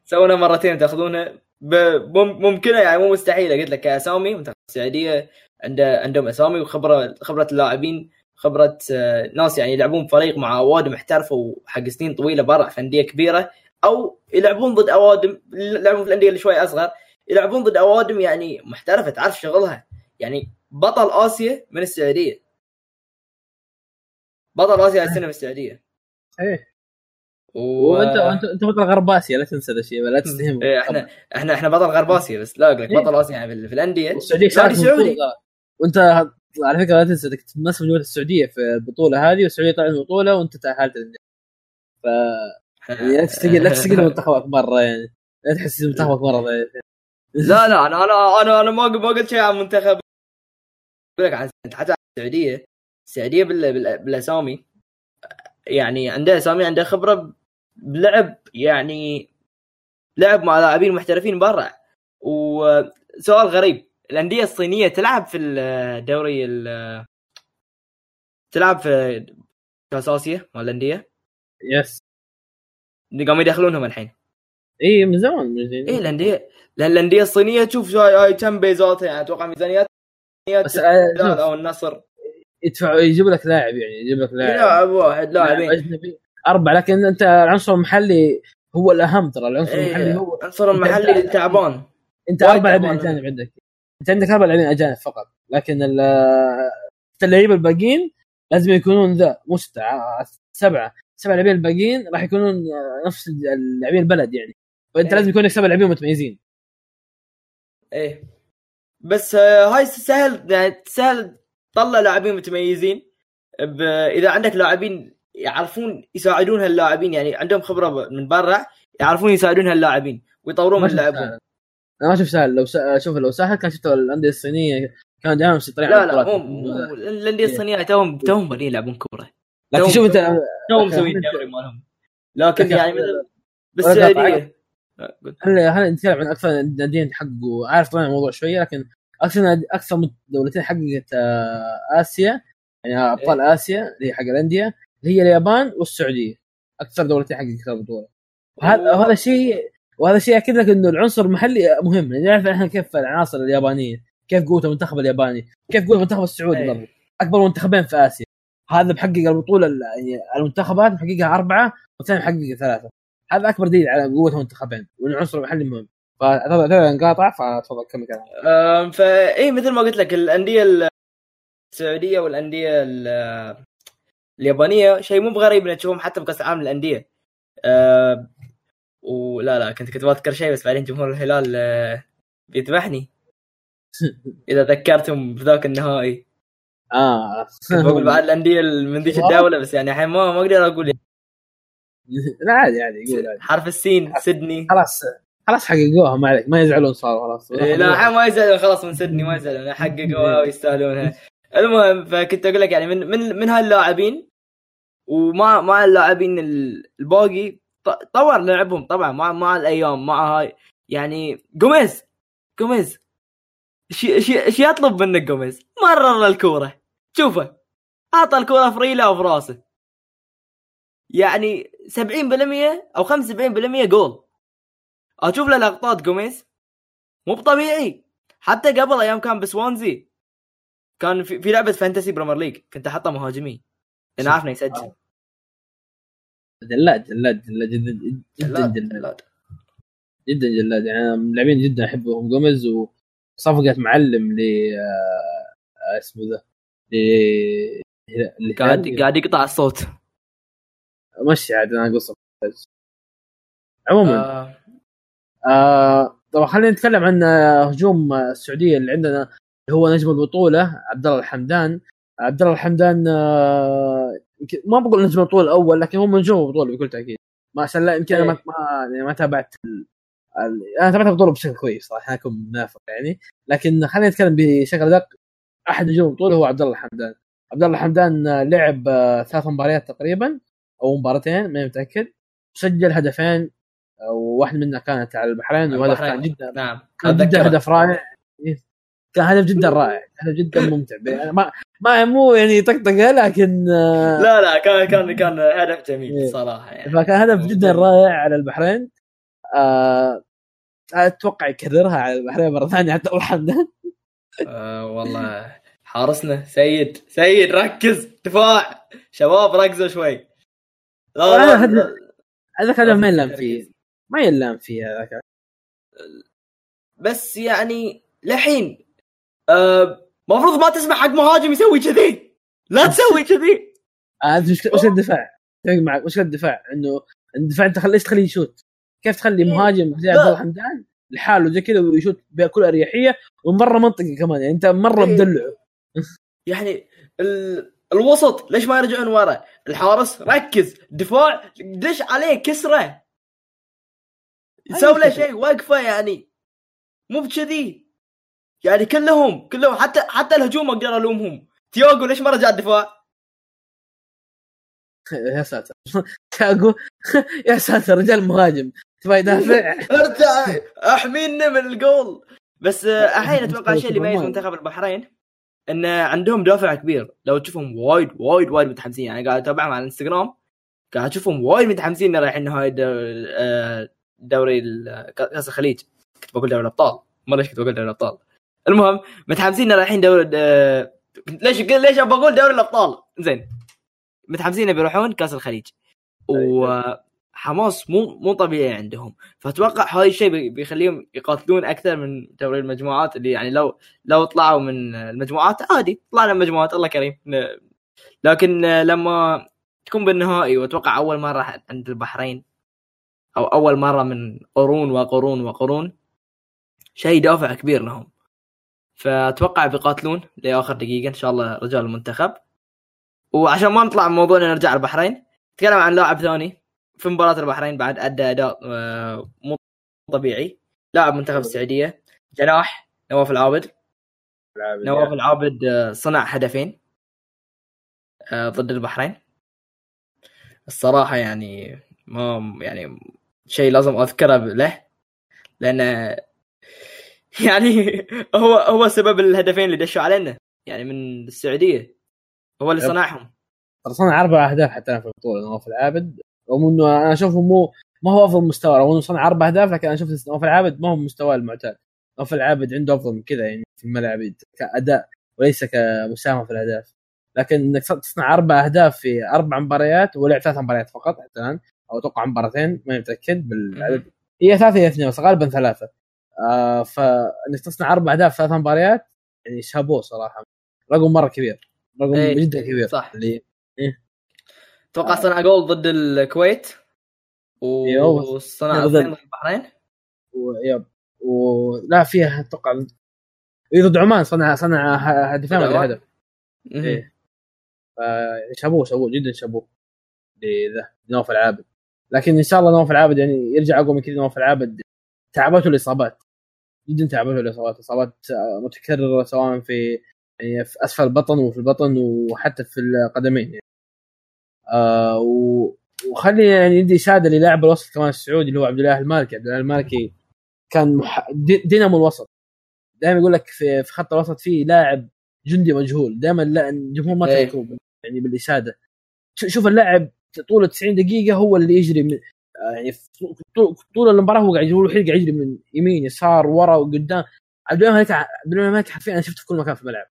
Speaker 3: سوينا مرتين مم- ممكنة يعني مو مستحيلة. قلت لك كأسامي منتخب السعودية عنده عندهم أسامي وخبره خبرة اللاعبين خبرة آه، ناس يعني يلعبون فريق مع أوادم احترفوا حق سنين طويلة برا في أندية كبيرة أو يلعبون ضد أوادم يلعبون في الأندية اللي شوي أصغر يلعبون ضد أوادم يعني محترفة تعرف شغلها. يعني بطل آسيا من السعودية. بطل آسيا هالسنه من السعودية.
Speaker 2: إيه.
Speaker 3: و...
Speaker 2: وانت وانت انت بطل غرب اسيا لا تنسى ذا الشيء لا تستهين
Speaker 3: إيه، إحنا إحنا إحنا بطل غرب اسيا بس لا أقول لك
Speaker 2: إيه.
Speaker 3: بطل اسيا يعني في- في الانديه
Speaker 2: شارك
Speaker 3: سعودي.
Speaker 2: وانت على فكرة لا تنسى إنك تمثل جوله السعودية في البطولة هذه والسعودية طلعت من البطولة وانت تأهلت. ف يعني لا تستقل لا تستقل منتخبك مرة يعني لا تحس منتخبك مرة ضعيف.
Speaker 3: لا لا أنا أنا أنا أنا ما قلت- ما قلت شيء عن منتخب أقول لك عن حتى السعودية السعودية بال... بال... بالأسامي يعني عنده أسامي عنده خبرة بلعب يعني لعب مع لاعبين محترفين برا. وسؤال غريب الأندية الصينية تلعب في الدوري ال... تلعب في كاس اسيا مال الانديه
Speaker 2: يس
Speaker 3: قاموا يدخلونهم الحين.
Speaker 2: إي من زمان من زمان.
Speaker 3: إيه الأندية لأن الأندية الصينية تشوف هاي هاي كم بيزاتها يعني أتوقع ميزانيات
Speaker 2: بس آه،
Speaker 3: أو النصر.
Speaker 2: يدفع يجيب لك لاعب يعني يجيب لك لاعب.
Speaker 3: لاعب واحد
Speaker 2: لاعب
Speaker 3: لاعبين
Speaker 2: أجنبي. أربع لكن أنت العنصر المحلي هو الأهم ترى العنصر المحلي
Speaker 3: إيه،
Speaker 2: هو
Speaker 3: عنصر المحلي
Speaker 2: أنت-
Speaker 3: تعبان أنت
Speaker 2: أربع لاعبين. أجانب عندك أنت عندك أربع لاعبين أجانب فقط لكن ال- اللعيبة الباقيين لازم يكونون ذا مو ستة ع- سبعة سبع لاعبين الباقيين راح يكونون نفس اللاعبين البلد يعني فانت
Speaker 3: إيه.
Speaker 2: لازم يكون لك سبع لاعبين متميزين
Speaker 3: إيه بس آه، هاي سهل يعني سهل تطلع لاعبين متميزين. إذا عندك لاعبين يعرفون يساعدون هاللاعبين يعني عندهم خبرة من برا يعرفون يساعدون هاللاعبين ويطورون من
Speaker 2: سهل. أنا ما شفت سهل. لو. شوف لو سهل كان شفت الأندية الصينية. كان دائما مسيطرين
Speaker 3: لا لا. مو مو- الأندية الصينية توهم توهم بادين يلعبون كورة.
Speaker 2: لكن شوف انت
Speaker 3: توهم مسويين الدوري مالهم. لكن يعني.
Speaker 2: هل هل نتكلم عن أكثر ناديين حققوا عارف طبعا الموضوع شوية لكن أكثر أكثر من دولتين حققت آه، آسيا يعني أبطال آسيا اللي هي حق الأندية هي اليابان والسعودية. أكثر دولتين حققت البطوله وهذا وهذا شيء وهذا شيء ياكد لك إنه العنصر المحلي مهم. يعني نعرف إحنا كيف العناصر اليابانية كيف قوة المنتخب الياباني كيف قوة المنتخب السعودي
Speaker 3: أي.
Speaker 2: برضه أكبر منتخبين في آسيا. هذا محقق البطولة ال- يعني المنتخبات محققها أربعة والثاني محقق ثلاثة. هذا أكبر دليل على قوة المنتخبين والعنصر المحلي مهم. فهذا انقاطع فتفضل كمل كلامك.
Speaker 3: فاي إيه، مثل ما قلت لك الأندية السعودية والأندية ال- اليابانية شيء مو بغريب ان تشوفهم حتى بكاس العالم للأندية. أه ولا لا كنت كنت بذكر شيء بس بعدين جمهور الهلال أه، بيذبحني. إذا ذكرتهم بذاك النهائي. آه. بقول بعد الأندية من ذيك الدولة بس يعني الحين ما ما أقدر أقول.
Speaker 2: لا عادي عادي عادي.
Speaker 3: حرف السين سيدني.
Speaker 2: خلاص خلاص حققوها ما عليك ما يزعلون صاروا خلاص.
Speaker 3: إيه، لا ما يزعلون خلاص من سيدني ما يزعلون حققوها ويستاهلونها. المهم فكنت أقول لك يعني من من من هاللاعبين ومع مع اللاعبين ال- الباقي طور لعبهم طبعا مع مع الأيام مع هاي. يعني جوميز جوميز. شي شي شي يطلب منك جوميز؟ مرر الكورة. شوفه. أعطى الكورة فريلة وفي راسه يعني 70% أو 75% جول. أشوف له لقطات جوميز. مو بطبيعي. حتى قبل أيام كان بسوانزي. كان في, في لعبة Fantasy Premier League. كنت احطه مهاجمي لأن عارف إنه يسجل.
Speaker 2: جلاد جلاد جلاد جدا جدا
Speaker 3: جلاد،
Speaker 2: جلاد. جدا جلاد. يعني اللاعبين جدا احبهم جوميز وصفقه معلم ل آه، اسمه ذا ل
Speaker 3: قاعد قاعد يقطع الصوت.
Speaker 2: مشي عاد أنا صفقة. عموما
Speaker 3: آه.
Speaker 2: آه طبعا خلينا نتكلم عن آه، هجوم آه، السعودية اللي عندنا اللي هو نجم البطولة عبد الله الحمدان. عبد الله الحمدان آه يمكن- ما بقول نجم البطوله الأول لكن هو من نجوم البطوله بكل تأكيد. ما شاء الله يمكن أنا ما
Speaker 3: إيه.
Speaker 2: ما, يعني ما تابعت ال... أنا تابعت البطوله بشكل كويس صراحة أكون منافق يعني. لكن خلينا نتكلم بشكل دق أحد نجوم البطولة هو عبد الله الحمدان. عبد الله الحمدان آه، لعب آه، ثلاث مباريات تقريبا أو مباراتين ماني متأكد. سجل هدفين وواحد منها كانت على البحرين وهدف كان. جدا
Speaker 3: نعم.
Speaker 2: كان جدا. هدف رائع. كان هدف جدا رائع. هدف جدا ممتع. يعني ما ما مو يعني طقطقه لكن آه،
Speaker 3: لا لا كان كان كان هدف
Speaker 2: إيه.
Speaker 3: جميل صراحة يعني.
Speaker 2: فكان هدف جدا رائع على البحرين. آه، أتوقع يكررها على البحرين مرة ثانية حتى الحمدان
Speaker 3: آه والله. حارسنا سيد سيد ركز. دفاع. شباب ركزوا شوي. لا لا,
Speaker 2: هذاك هدف ما يلام. فيه. ما يلام فيه هذاك.
Speaker 3: بس يعني لحين آه، مفروض ما تسمح حق مهاجم يسوي كذي لا تسوي كذي
Speaker 2: آه، انت وش وش الدفاع؟ اتفق معك وش الدفاع؟ انه الدفاع انت ليش تخليه يشوت؟ كيف تخلي
Speaker 3: إيه.
Speaker 2: مهاجم زي. عبد الله حمدان لحاله زي كذا ويشوت بكل أريحية ومن برا منطقه كمان يعني انت مرة
Speaker 3: إيه.
Speaker 2: مدلعه
Speaker 3: يعني ال... الوسط ليش ما يرجعون ورا الحارس ركز دفاع دش عليه كسرة يسوي له شيء وقفة يعني مو بكذي يعني كلهم كلهم حتى حتى الهجوم أقدر ألومهم. تياجو ليش ما رجع الدفاع؟
Speaker 2: يا ساتر. تاجو يا ساتر رجال مهاجم. تبغى يدافع؟
Speaker 3: ارجع أحمينا من الجول. بس آه، الحين أتوقع الشيء اللي يميز منتخب البحرين إن عندهم دافع كبير. لو تشوفهم وايد وايد وايد متحمسين. يعني قاعد أتابعهم على الإنستغرام. قاعد أشوفهم وايد متحمسين رايحين دوري, آه، دوري كأس الخليج. كنت بقول دوري الأبطال. ما ليش كنت بقول دوري الأبطال. المهم متحمسين رايحين دوري آه، ليش ليش بقول دوري الأبطال؟ زين. متحمسين بيروحون كأس الخليج. وحماس مو مو طبيعي عندهم. فأتوقع هاي الشيء بي- بيخليهم يقاتلون أكثر من دوري المجموعات اللي يعني لو لو طلعوا من المجموعات عادي طلعنا من المجموعات الله كريم. لكن لما تكون بالنهائي وأتوقع أول مرة عند البحرين أو أول مرة من قرون وقرون وقرون شيء دافع كبير لهم. فأتوقع بيقاتلون لآخر دقيقة إن شاء الله رجال المنتخب. وعشان ما نطلع من موضوعنا نرجع البحرين. نتكلم عن لاعب ثاني في مباراة البحرين بعد أدى أداء آه، مو طبيعي. لاعب منتخب السعودية جناح نواف العابد. نواف العابد آه، صنع هدفين آه، ضد البحرين. الصراحة يعني ما يعني شيء لازم أذكره له لأن يعني هو هو سبب الهدفين اللي دشوا علينا. يعني من السعودية. هو اللي. صنعهم.
Speaker 2: صنع أربع أهداف حتى في البطولة نواف العابد. رغم إنه أنا اشوفه مو ما هو أفضل مستوى. رغم إنه صنع أربع أهداف لكن أنا شفت نواف العابد ما هو مستواه المعتاد. نواف العابد عنده أفضل من كذا يعني في الملعب كأداء وليس كمساهمة في الأهداف. لكن إنك تصنع أربع أهداف في أربع مباريات ولعب ثلاث مباريات فقط حتى الآن أو أتوقع مباراتين ما متأكد بالعدد. هي ثلاثة هي اثنين بس غالبا ثلاثة. آه فانك تصنع أربع أهداف في ثلاث مباريات يعني شابوه صراحة. رقم مرة كبير. رقم
Speaker 3: إيه،
Speaker 2: جدا كبير.
Speaker 3: صح.
Speaker 2: اللي
Speaker 3: أتوقع صنع جول ضد الكويت. وصنع
Speaker 2: ضد-
Speaker 3: البحرين.
Speaker 2: ويب ولا فيها أتوقع إيه ضد عمان صنع صنع هدفين ولا؟ هدف. إيه. ف- شابوه شابوه جدا شابوه. لذا نواف العابد. لكن إن شاء الله نواف العابد يعني يرجع أقوى من كذا نواف العابد. تعبته الإصابات. جدا تعبته الإصابات. إصابات آه، متكررة سواء في يعني في أسفل البطن وفي البطن وحتى في القدمين يعني. آه وخلي يعني يدي إشادة للاعب الوسط كمان السعودي اللي هو عبد الله المالكي. عبد الله المالكي كان مح... دي- دينامو الوسط. دائما يقول لك في, في خط الوسط في لاعب جندي مجهول. دائما لا الجمهور ما
Speaker 3: إيه.
Speaker 2: تذكره يعني بالإشادة. ش- شوف اللاعب طول 90 دقيقة هو اللي يجري من يعني طول- المباراة هو قاعد هو الوحيد قاعد يجري من يمين يسار ورا وقدام. عبد الله عبد المالكي حرفيا أنا شفته في كل مكان في الملعب.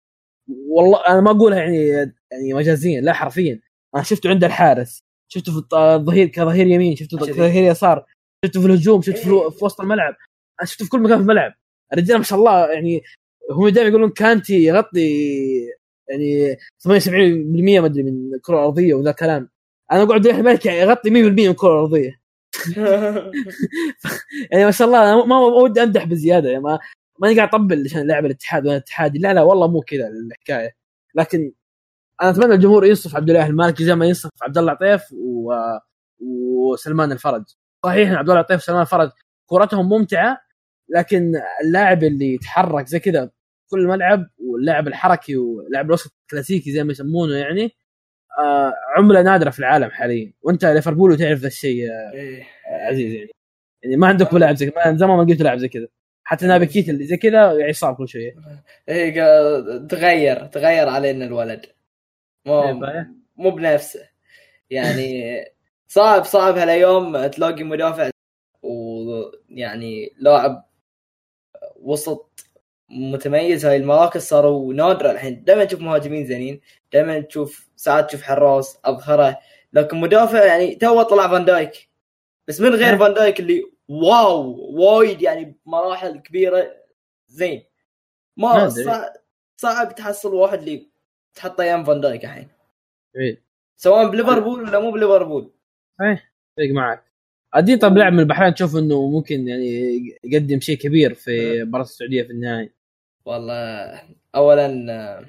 Speaker 2: والله أنا ما أقولها يعني يعني مجازيا لا حرفيا. أنا شفته عند الحارس. شفته في الظهير كظهير يمين شفته كظهير يسار شفته في الهجوم شفته في, في وسط الملعب. أنا شفته في كل مكان في الملعب. الرجال ما شاء الله يعني هم دائما يقولون كانتي يغطي يعني 78% ما أدري من الكرة الأرضية وذا كلام. أنا أقول عبد الملك يغطي 100% من الكرة الأرضية. يعني ما شاء الله أنا ما ودي أمدح بزيادة يعني ما ماني قاعد أطبل عشان لاعب الاتحاد وأنا اتحادي. لا لا والله مو كذا الحكاية. لكن أنا أتمنى الجمهور ينصف عبد الله المالكي زي ما ينصف عبد الله عطيف و... وسلمان الفرج. صحيح عبد الله عطيف وسلمان الفرج كورتهم ممتعة لكن اللاعب اللي يتحرك زي كذا كل الملعب واللاعب الحركي واللاعب الوسط الكلاسيكي زي ما يسمونه يعني عملة نادرة في العالم حاليا. وأنت ليفربول وتعرف ذا الشيء يا
Speaker 3: إيه.
Speaker 2: عزيز يعني. يعني ما عندك لاعب زي ما زمان ما قلت لاعب زي كذا. حتى نابي كيتا اللي زي كذا يعني صعب كل شيء
Speaker 3: إيه قا- تغير تغير علينا الولد.
Speaker 2: إيه،
Speaker 3: مو
Speaker 2: بايع.
Speaker 3: مو بنفسه. يعني صعب صعب هالايام تلاقي مدافع. ويعني لاعب وسط متميز هاي المراكز صاروا نادرة الحين. دائما تشوف مهاجمين زينين دائما تشوف ساعات تشوف حراس أظهرة. لكن مدافع يعني تو طلع فان دايك. بس من غير
Speaker 2: إيه.
Speaker 3: فان دايك اللي wow وايد يعني بمراحل كبيرة. زين.
Speaker 2: ما.
Speaker 3: صعب, صعب تحصل واحد اللي تحطه أيام فان دايك الحين.
Speaker 2: إيه.
Speaker 3: سواء بليفربول ولا مو بليفربول.
Speaker 2: فريق معك. عادين طب لاعب من البحرين تشوف إنه ممكن يعني يقدم شيء كبير في مباراة السعودية في النهائي.
Speaker 3: والله اولا آه،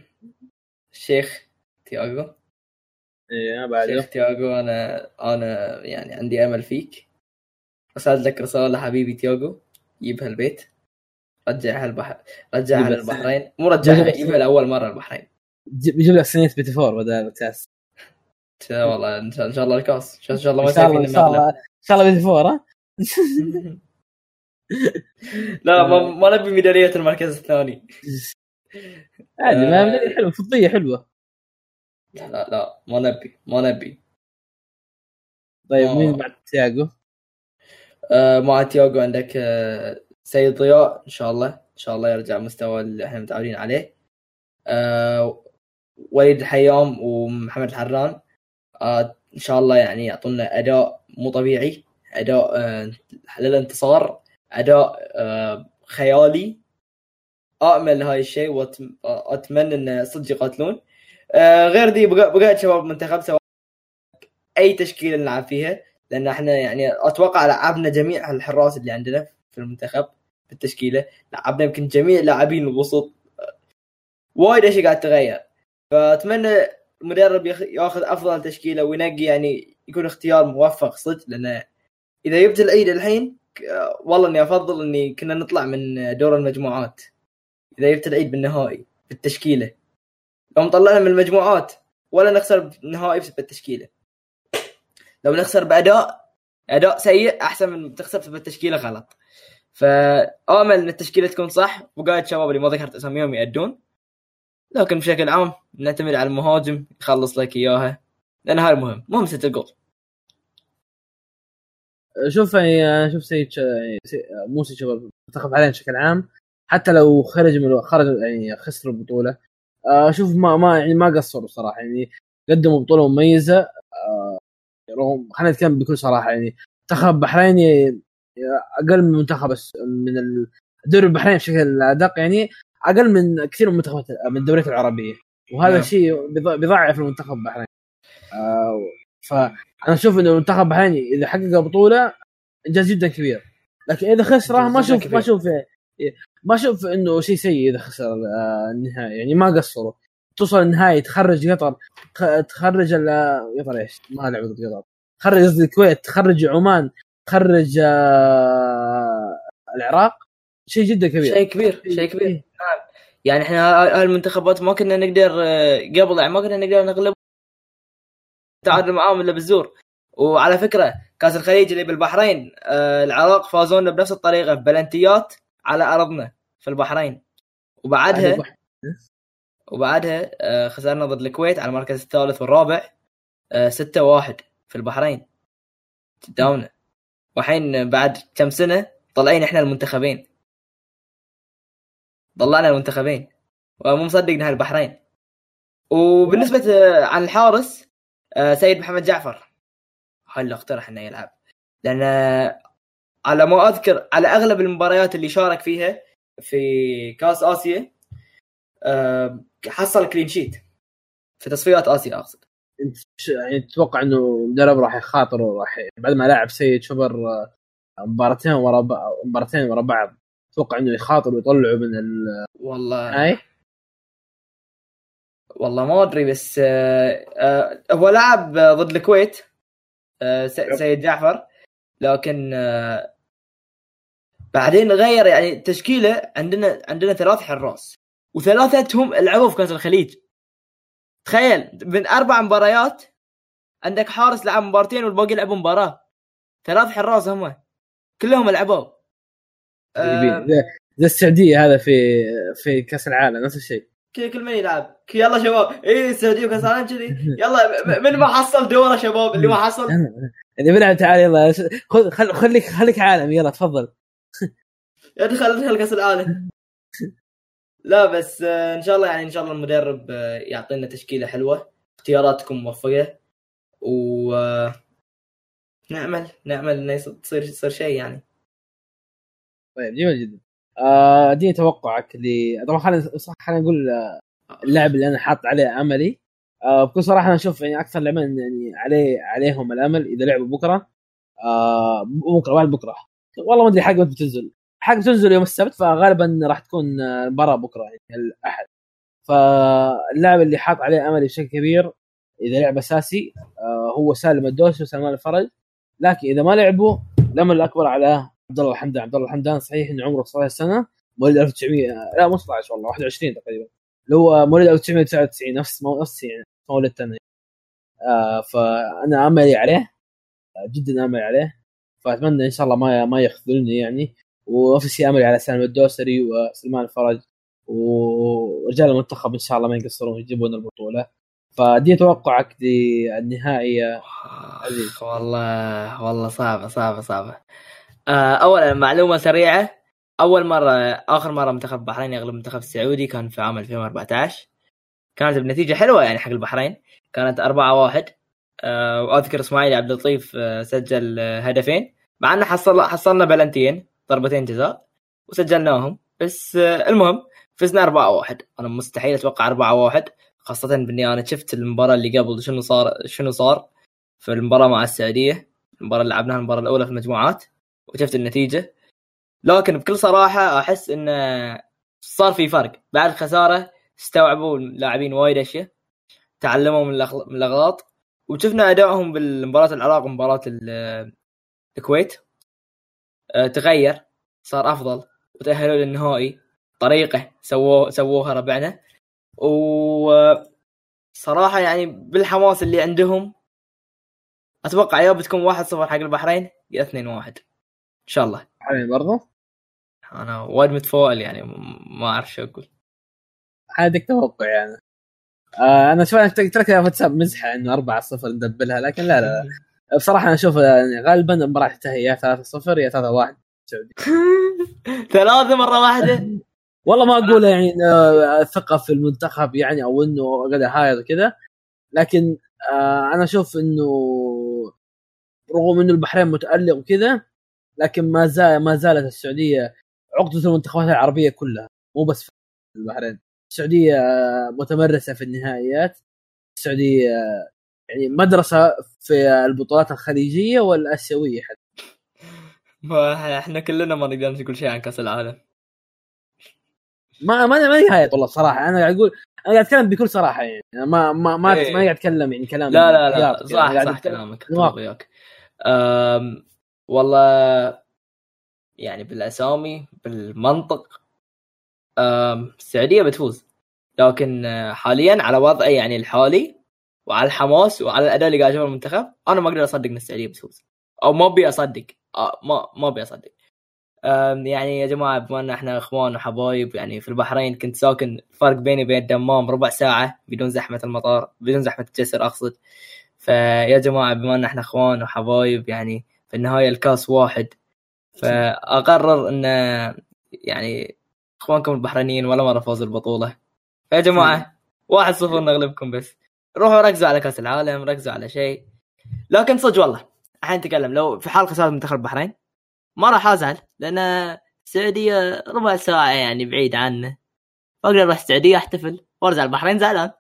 Speaker 3: الشيخ تياغو.
Speaker 2: إيه بعد
Speaker 3: شيخ تياغو أنا أنا يعني عندي أمل فيك. ارسل لك رساله حبيبي تياغو جيبها البيت. رجعها البحر رجعها للبحرين. مو رجعها جيبها لأول مرة البحرين.
Speaker 2: بيجيب لك سنة بيتي فور بدل الكاس
Speaker 3: والله إن شاء الله الكاس. إن شاء- الله ما
Speaker 2: إن شاء الله. شاء الله
Speaker 3: لا ما, ما نبي ميدالية المركز الثاني
Speaker 2: عادي ما. بداية حلوة فضية حلوة
Speaker 3: لا لا لا ما نبي ما نبي
Speaker 2: طيب
Speaker 3: آه.
Speaker 2: مين بعد تياجو؟
Speaker 3: آه مع تياغو عندك آه سيد ضياء إن شاء الله إن شاء الله يرجع مستوى اللي إحنا متعودين عليه آه وليد الحيام ومحمد الحران إن شاء الله يعني يعطونا أداء مو طبيعي أداء آه للانتصار أداء آه خيالي. امل هاي الشيء واتمنى إن صدق يقاتلون. آه غير بقى- بقيت شباب المنتخب سواء أي تشكيلة نلعب فيها لأن إحنا يعني أتوقع لعبنا جميع الحراس اللي عندنا في المنتخب في التشكيله لعبنا يمكن جميع لاعبين الوسط. وايد أشياء قاعد تتغير. فأتمنى المدرب ياخ- ياخذ أفضل تشكيلة وينقي يعني يكون اختيار موفق صدق لأن إذا جبت العيد الحين والله إني أفضل إني كنا نطلع من دور المجموعات. إذا جبت العيد بالنهائي بالتشكيله لو مطلعنا من المجموعات ولا نخسر بالنهائي بسبب التشكيلة. لو نخسر بأداء أداء سيء أحسن من تخسر بسبب التشكيلة غلط. فآمل إن التشكيلة تكون صح وقاعد شباب اللي ما ذكرت أساميهم يأدون. لكن بشكل عام نعتمد على المهاجم يخلص لك إياها لأن هاي المهم مهم ست الجول
Speaker 2: شوف يعني أشوف سيد. مو سيد شباب المنتخب حاليا بشكل عام حتى لو خرج من خرج يعني خسروا البطولة آه، أشوف ما ما يعني ما قصروا صراحة يعني قدموا بطولة مميزة آه، رغم خلينا نتكلم بكل صراحة يعني منتخب البحرين أقل من منتخب من ال- الدوري البحريني بشكل أدق يعني أقل من كثير من المنتخبات من الدوريات العربية. وهذا
Speaker 3: نعم.
Speaker 2: الشيء بيض- بيضعف المنتخب البحريني آه، فانا أشوف إنه المنتخب البحريني إذا حقق بطولة إنجاز جدا كبير. لكن إذا خسره ما أشوف ما. أشوف ما أشوف إنه شيء سيء إذا خسر آه، النهائي. يعني ما قصروا. توصل النهائي تخرج قطر تخ- تخرج قطر إيش؟ ما لعبوا ضد قطر. تخرج قصدي الكويت تخرج عمان تخرج آه، العراق. شيء جدا كبير.
Speaker 3: شيء كبير شيء كبير.
Speaker 2: إيه.
Speaker 3: يعني إحنا هاي المنتخبات ما كنا نقدر آه، قبل يعني ما كنا نقدر نغلب تعادل معاهم إلا بالزور. وعلى فكرة كأس الخليج اللي بالبحرين آه، العراق فازونا بنفس الطريقة ببلنتيات على أرضنا في البحرين. وبعدها وبعدها آه، خسرنا ضد الكويت على المركز الثالث والرابع آه، ستة واحد في البحرين. قدامنا والحين بعد كم سنة طلعين إحنا المنتخبين. طلعنا المنتخبين. ومو مصدق انها البحرين. وبالنسبة آه، عن الحارس آه، سيد محمد جعفر. اللي اقترح إنه يلعب. لأن آه، على ما أذكر على أغلب المباريات اللي شارك فيها في كأس آسيا حصل كلين شيت في تصفيات آسيا
Speaker 2: أقصد. أنت يعني تتوقع إنه المدرب راح يخاطر وراح بعد ما لاعب سيد آه، مباراتين ورا مباراتين ورا بعض. أتوقع إنه يخاطر ويطلعه من
Speaker 3: والله.
Speaker 2: النهائي
Speaker 3: والله ما أدري بس آه، آه، هو لعب ضد الكويت آه، سيد جعفر. لكن آه، بعدين غير يعني تشكيلة عندنا عندنا ثلاث حراس وثلاثتهم لعبوا في كأس الخليج. تخيل من أربع مباريات عندك حارس لعب مبارتين والباقي لعبوا مباراة. ثلاث حراس هم كلهم لعبوا.
Speaker 2: زي زي السعودية هذا في في كأس العالم نفس الشيء.
Speaker 3: كذا كل من يلعب. يلا شباب. إيه السعودية وكأس العالم كذي. يلا من ما حصل دوره شباب؟ اللي ما حصل.
Speaker 2: اللي بيلعب تعال يلا. خذ خل خليك خليك عالم. يلا تفضل.
Speaker 3: ادخل ادخل كأس العالم. لا بس آه، إن شاء الله يعني إن شاء الله المدرب آه، يعطينا تشكيلة حلوة. اختياراتكم موفقة. و آه، نعمل نعمل إنه تصير تصير شيء يعني.
Speaker 2: طيب جميل جدا. آه أديني توقعك ل طبعا خلينا صح خلينا نقول آه، اللاعب اللي أنا حاط عليه أملي. آه بكل صراحة أنا أشوف يعني أكثر لاعبين يعني عليه عليهم الأمل إذا لعبوا بكرة. آه بكرة بعد بكرة. والله ما أدري حق متى بتنزل. حق بتنزل يوم السبت فغالبا راح تكون آه، المباراه بكرة يعني الأحد. فاللاعب اللي حاط عليه أملي بشكل كبير إذا لعب أساسي آه هو سالم الدوسي وسلمان الفرج. لكن إذا ما لعبوا الأمل الأكبر على عبد الله الحمدان. عبد الله الحمدان صحيح إنه عمره 16 سنة. مواليد 1900 لا مو 16 والله 21 تقريبا. اللي هو مواليد 1999 نفس نفس يعني مولدت أنا آه فأنا املي عليه جدا املي عليه. فأتمنى إن شاء الله ما ما يخذلني يعني. ونفس الشيء املي على سالم الدوسري وسلمان الفرج ورجال المنتخب إن شاء الله ما يقصرون يجيبون البطولة. فدي توقعك للنهائي.
Speaker 3: والله والله صعبة صعبة آه اولا معلومة سريعة. أول مرة آخر مرة منتخب البحرين يغلب المنتخب السعودي كان في عام 2014 كانت بنتيجة حلوة يعني حق البحرين. كانت 4 1 آه وأذكر إسماعيل عبد اللطيف آه سجل آه هدفين. مع إنه حصل حصلنا بلنتين ضربتين جزاء وسجلناهم. بس آه المهم فزنا 4 1 أنا مستحيل أتوقع 4 1 خاصة باني أنا شفت المباراة اللي قبل شنو صار شنو صار في المباراة مع السعودية. المباراة اللي لعبناها المباراة الأولى في المجموعات. وشفت النتيجة. لكن بكل صراحة أحس إنه صار في فرق. بعد الخساره استوعبوا اللاعبين وايد أشياء. تعلموا من الأغلاط. وشفنا أدائهم بالمباراة العراق ومباراة ال- الكويت. آه، تغير. صار أفضل. وتأهلوا للنهائي. طريقة سووه سووها ربعنا. وصراحه يعني بالحماس اللي عندهم أتوقع يا بتكون 1-0 حق البحرين يا 2-1 ان شاء الله.
Speaker 2: حاليا برضه
Speaker 3: أنا وايد متفائل يعني ما أعرف شو أقول.
Speaker 2: عندك توقع يعني. آه أنا شوي قلت لك واتساب مزحة إنه 4 0 ندبلها لكن لا لا, لا. بصراحة أنا أشوف يعني غالبا المباراه تنتهي يا 3 0 يا 3 1 سعودي
Speaker 3: ثلاثة مرة واحدة؟
Speaker 2: والله ما أقول يعني آه، ثقة في المنتخب يعني أو إنه قد هايط وكذا لكن آه أنا أشوف إنه رغم إنه البحرين متألق وكذا لكن ما زال ما زالت السعودية عقدة المنتخبات العربية كلها. مو بس في البحرين. السعودية آه، متمرسة في النهائيات. السعودية آه، يعني مدرسة في البطولات الخليجية والآسيوية حتى.
Speaker 3: ما إحنا كلنا ما نقدر نقول شيء عن كأس العالم.
Speaker 2: ما ما ما نهاية والله بصراحه أنا قاعد أقول أنا قاعد أتكلم بكل صراحة يعني. أنا ما ما ما,
Speaker 3: إيه.
Speaker 2: ما قاعد أتكلم يعني كلام
Speaker 3: لا لا لا. صح
Speaker 2: أنا قاعد
Speaker 3: صح
Speaker 2: أتكلم
Speaker 3: كلامك. وياك. والله يعني بالأسامي بالمنطق السعودية بتفوز. لكن آه، حاليا على وضعي يعني الحالي وعلى الحماس وعلى الأداء اللي قاعد اشوفه المنتخب أنا ما أقدر أصدق إن السعودية بتفوز. أو ما أبي أصدق. آه، ما ما أبي أصدق. يعني يا جماعة بما إن إحنا إخوان وحبايب يعني في البحرين كنت ساكن فرق بيني وبين الدمام ربع ساعة بدون زحمة المطار بدون زحمة الجسر أقصد. فيا جماعة بما إن إحنا إخوان وحبايب يعني في النهاية الكاس واحد. فأقرر إن يعني إخوانكم البحرينيين ولا مرة فازوا البطولة. يا جماعة واحد صفر نغلبكم بس. روحوا ركزوا على كأس العالم ركزوا على شيء. لكن صدق والله الحين نتكلم. لو في حال خسارة منتخب البحرين ما راح أزعل لأن السعودية ربع ساعة يعني بعيد عنه. أقدر أروح السعودية أحتفل وأرجع البحرين زعلان.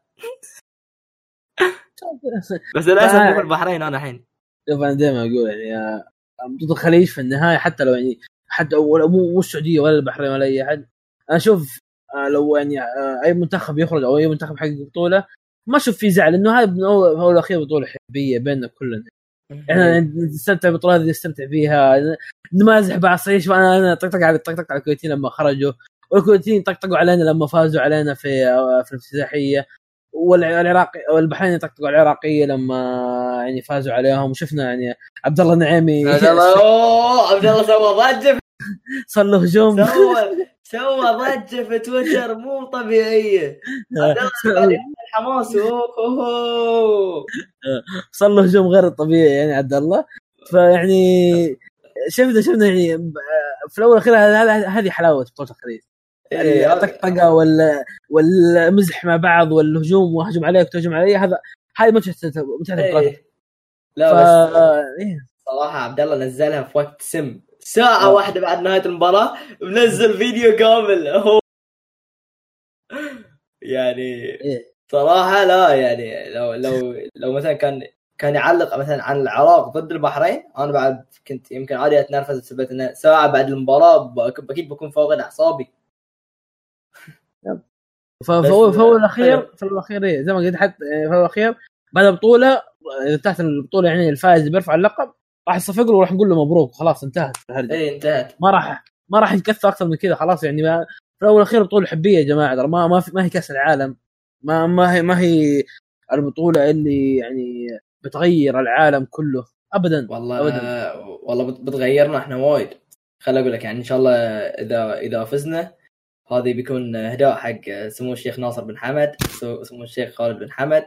Speaker 3: بس للاسف البحرين أنا الحين؟
Speaker 2: شوف أنا دائما أقول يعني آه، ضد الخليج في النهاية حتى لو يعني حتى ولا مو السعودية ولا البحرين ولا أي أحد. أنا أشوف آه، لو يعني آه، أي منتخب يخرج أو أي منتخب يحقق بطولة ما أشوف في زعل لأنه هاي هو الاخير بطولة حبيه بيننا كلنا. إحنا نستمتع بالبطولات اللي نستمتع فيها. نمازح بعض صحيح شوف أنا أنا طقطق على طقطق على الكويتيين لما خرجوا والكويتيين طقطقوا علينا لما فازوا علينا في في الأفتتاحية. والعراق والبحرين يطقطقوا العراقية لما يعني فازوا عليهم. وشفنا يعني عبد الله النعيمي
Speaker 3: عبد الله عبد الله سوى ضجة
Speaker 2: صار له هجوم.
Speaker 3: سوى سوى ضجة في تويتر مو طبيعية. حماس.
Speaker 2: صار له هجوم غير طبيعي يعني عبد الله فيعني شفنا شفنا يعني في الأول والأخير هذه حلاوة بطولة الخليج.
Speaker 3: إيه،
Speaker 2: الطقطقه ولا والمزح مع بعض والهجوم وهجم عليك وتهجم علي هذا هذه متعه متعه
Speaker 3: إيه. لا
Speaker 2: ف...
Speaker 3: بس
Speaker 2: إيه.
Speaker 3: صراحة عبد الله نزلها في وقت سم ساعة
Speaker 2: آه.
Speaker 3: واحدة بعد نهاية المباراة منزل فيديو كامل هو يعني
Speaker 2: إيه.
Speaker 3: صراحة لا يعني لو لو لو مثلا كان كان يعلق مثلا عن العراق ضد البحرين أنا بعد كنت يمكن عادي أتنرفز بسبب إنه ساعة بعد المباراة ب- أكيد بكون فوق اعصابي
Speaker 2: فهو
Speaker 3: بس-
Speaker 2: فهو الاخير
Speaker 3: حلو.
Speaker 2: فهو الأخير إيه، زي ما قلت حتى إيه، فهو الأخير بعد البطوله إذا انتهت البطولة يعني الفائز اللي بيرفع اللقب راح نصفق له وراح نقول له مبروك خلاص انتهت الهرجة
Speaker 3: اي انتهت
Speaker 2: ما راح ما راح نكثر أكثر من كذا خلاص يعني ما في الأول والأخير بطولة حبية يا جماعة ترى ما ما, في ما هي كأس العالم ما ما هي ما هي البطولة اللي يعني بتغير العالم كله ابدا
Speaker 3: والله
Speaker 2: أبداً.
Speaker 3: والله بت- بتغيرنا إحنا وايد خل أقول لك يعني إن شاء الله اذا إذا فزنا هذه بيكون اهداء حق سمو الشيخ ناصر بن حمد سمو الشيخ خالد بن حمد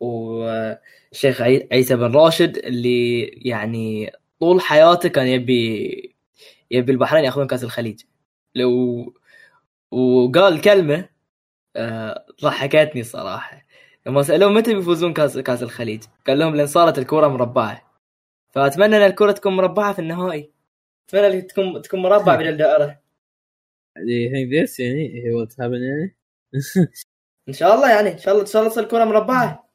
Speaker 3: والشيخ عي- عيسى بن راشد اللي يعني طول حياته كان يبي يبي البحرين ياخذون كأس الخليج. لو وقال كلمة آه، ضحكتني صراحة لما سألوه متى بيفوزون كاس كأس الخليج قال لهم لأن صارت الكرة مربعة. فأتمنى أن الكرة تكون مربعة في النهائي. أتمنى تكون تكون مربع بدل دائره
Speaker 2: يعني think this يعني هو تهابن يعني.
Speaker 3: إن شاء الله يعني إن شاء الله إن شاء الله تصير الكره مربعة.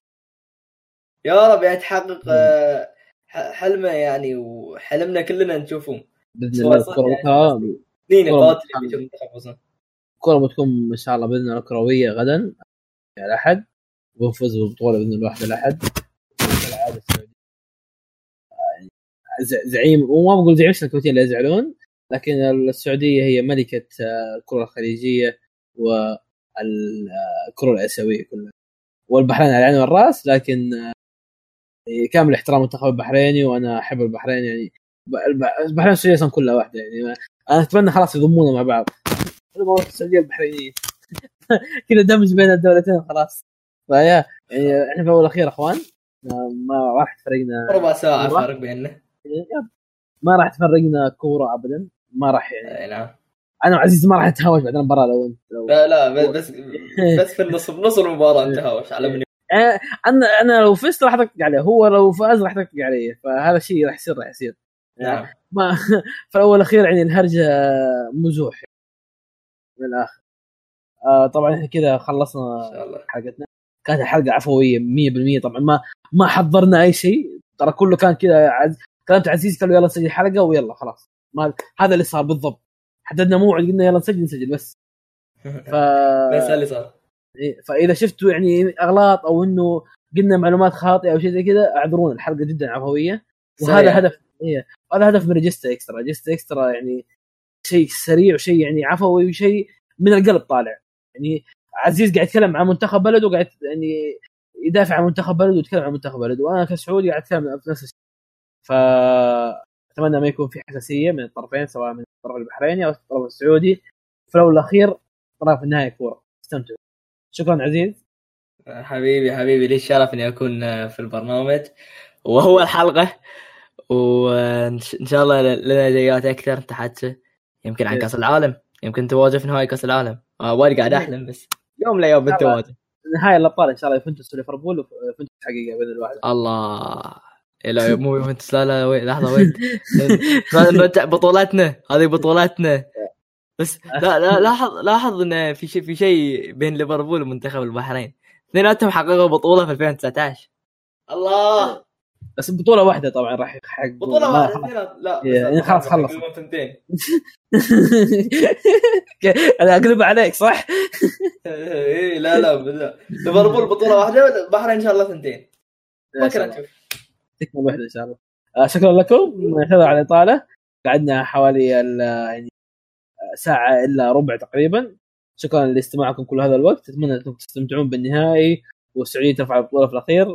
Speaker 3: يا رب يعني تحقق آه، حلمة يعني وحلمنا كلنا نشوفهم بإذن
Speaker 2: الله الكره
Speaker 3: يعني.
Speaker 2: الكره بتكون ان شاء الله بإذن الله كروية غدا. الاحد ونفوز بالبطوله بإذن الله الاحد السعوديه يعني زعيم. وما بقول زعيم عشان الكويتيين لا يزعلون. لكن السعودية هي ملكة آه، الكرة الخليجية والكرة الآسيوية كلها. والبحرين على العين والراس لكن آه، كامل احترام المنتخب البحريني وأنا أحب البحرين يعني البحرين والسعوديه أصلا كلها واحدة يعني أنا أتمنى خلاص يضمونا مع بعض. السعودية البحرينية. كذا دمج بين الدولتين خلاص. فيا يعني إحنا في الأول والاخير أخوان. ما- راح تفرقنا
Speaker 3: ربع ساعه. فارق بيننا.
Speaker 2: ما راح تفرقنا كورة ابدا. ما راح يعني.
Speaker 3: اي نعم.
Speaker 2: أنا وعزيز ما راح نتهاوش بعد المباراه لو انت لو
Speaker 3: لا لا بس بس في النص نص المباراة انتهى على من
Speaker 2: يعني أنا أنا لو فزت راح اتكي عليه هو لو فاز راح يتكي علي فهذا الشيء راح يصير راح يصير.
Speaker 3: نعم.
Speaker 2: ما في الأول والاخير يعني الهرجة مزوح. من الآخر. آه طبعا إحنا كذا خلصنا حلقتنا. كانت الحلقة عفوية 100% طبعا ما ما حضرنا أي شيء. ترى كله كان كذا عز... كلمت عزيز قال يلا نسجل حلقة ويلا خلاص. ما هذا اللي صار بالضبط. حددنا موعد قلنا يلا نسجل نسجل بس. ف
Speaker 3: بس اللي صار
Speaker 2: فإذا شفتوا يعني أغلاط أو إنه قلنا معلومات خاطئة أو شيء زي كذا اعذرونا. الحلقة جدا عفوية. وهذا. هدف إيه هذا هدف من ريجستا extra. ريجستا extra يعني شيء سريع وشيء يعني عفوي وشيء من القلب طالع. يعني عزيز قاعد يتكلم عن منتخب بلده وقاعد يعني يدافع عن منتخب بلده ويتكلم عن منتخب بلده. وأنا كسعودي قاعد أتكلم نفس الشيء. ف أتمنى ما يكون في حساسية من الطرفين سواء من الطرف البحريني أو الطرف السعودي. في الأول والأخير ترى في النهايه كورة. استمتعوا. شكرا عزيز.
Speaker 3: حبيبي حبيبي لي الشرف إني أكون في البرنامج. وهو الحلقة. وإن شاء الله لنا جايات أكثر تحت. يمكن عن
Speaker 2: إيه.
Speaker 3: كأس العالم. يمكن تواجه في نهائي كأس العالم. آه وايد قاعد أحلم بس. يوم من الأيام بالتواجه.
Speaker 2: نهايه الأبطال إن شاء الله يوفنتوس وليفربول ويوفنتوس حقيقة بإذن الله.
Speaker 3: الله. إيه لا مو يوفنتوس لا لا وين؟ لحظة وين؟ نرجع بطولاتنا هذه بطولاتنا بس لا لا لاحظ لاحظ انه في شيء في شيء بين ليفربول ومنتخب البحرين. اثنيناتهم حققوا بطولة في 2019 الله!
Speaker 2: بس بطولة واحدة طبعا راح يحققوا بطولة
Speaker 3: واحدة لا
Speaker 2: إيه، يعني خلاص خلص.
Speaker 3: ثنتين
Speaker 2: أنا أقلب عليك صح؟
Speaker 3: اي لا لا ليفربول بطولة واحدة البحرين إن شاء الله ثنتين. بكره. نشوف
Speaker 2: تكمل واحدة إن شاء الله. آه شكرا لكم. نعتذر على الاطاله قعدنا حوالي ال- يعني آه، ساعة إلا ربع تقريبا. شكرا لاستماعكم كل هذا الوقت. أتمنى أنكم تستمتعون بالنهائي والسعودية ترفع البطوله في الأخير.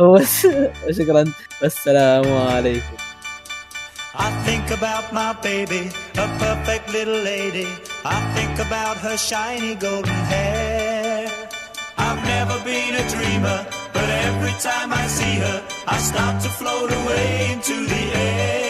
Speaker 2: شكرا. والسلام عليكم.
Speaker 1: I think about my baby, a perfect little lady. I think about her shiny golden hair. I've never been a dreamer, but every time I see her, I start to float away into the air.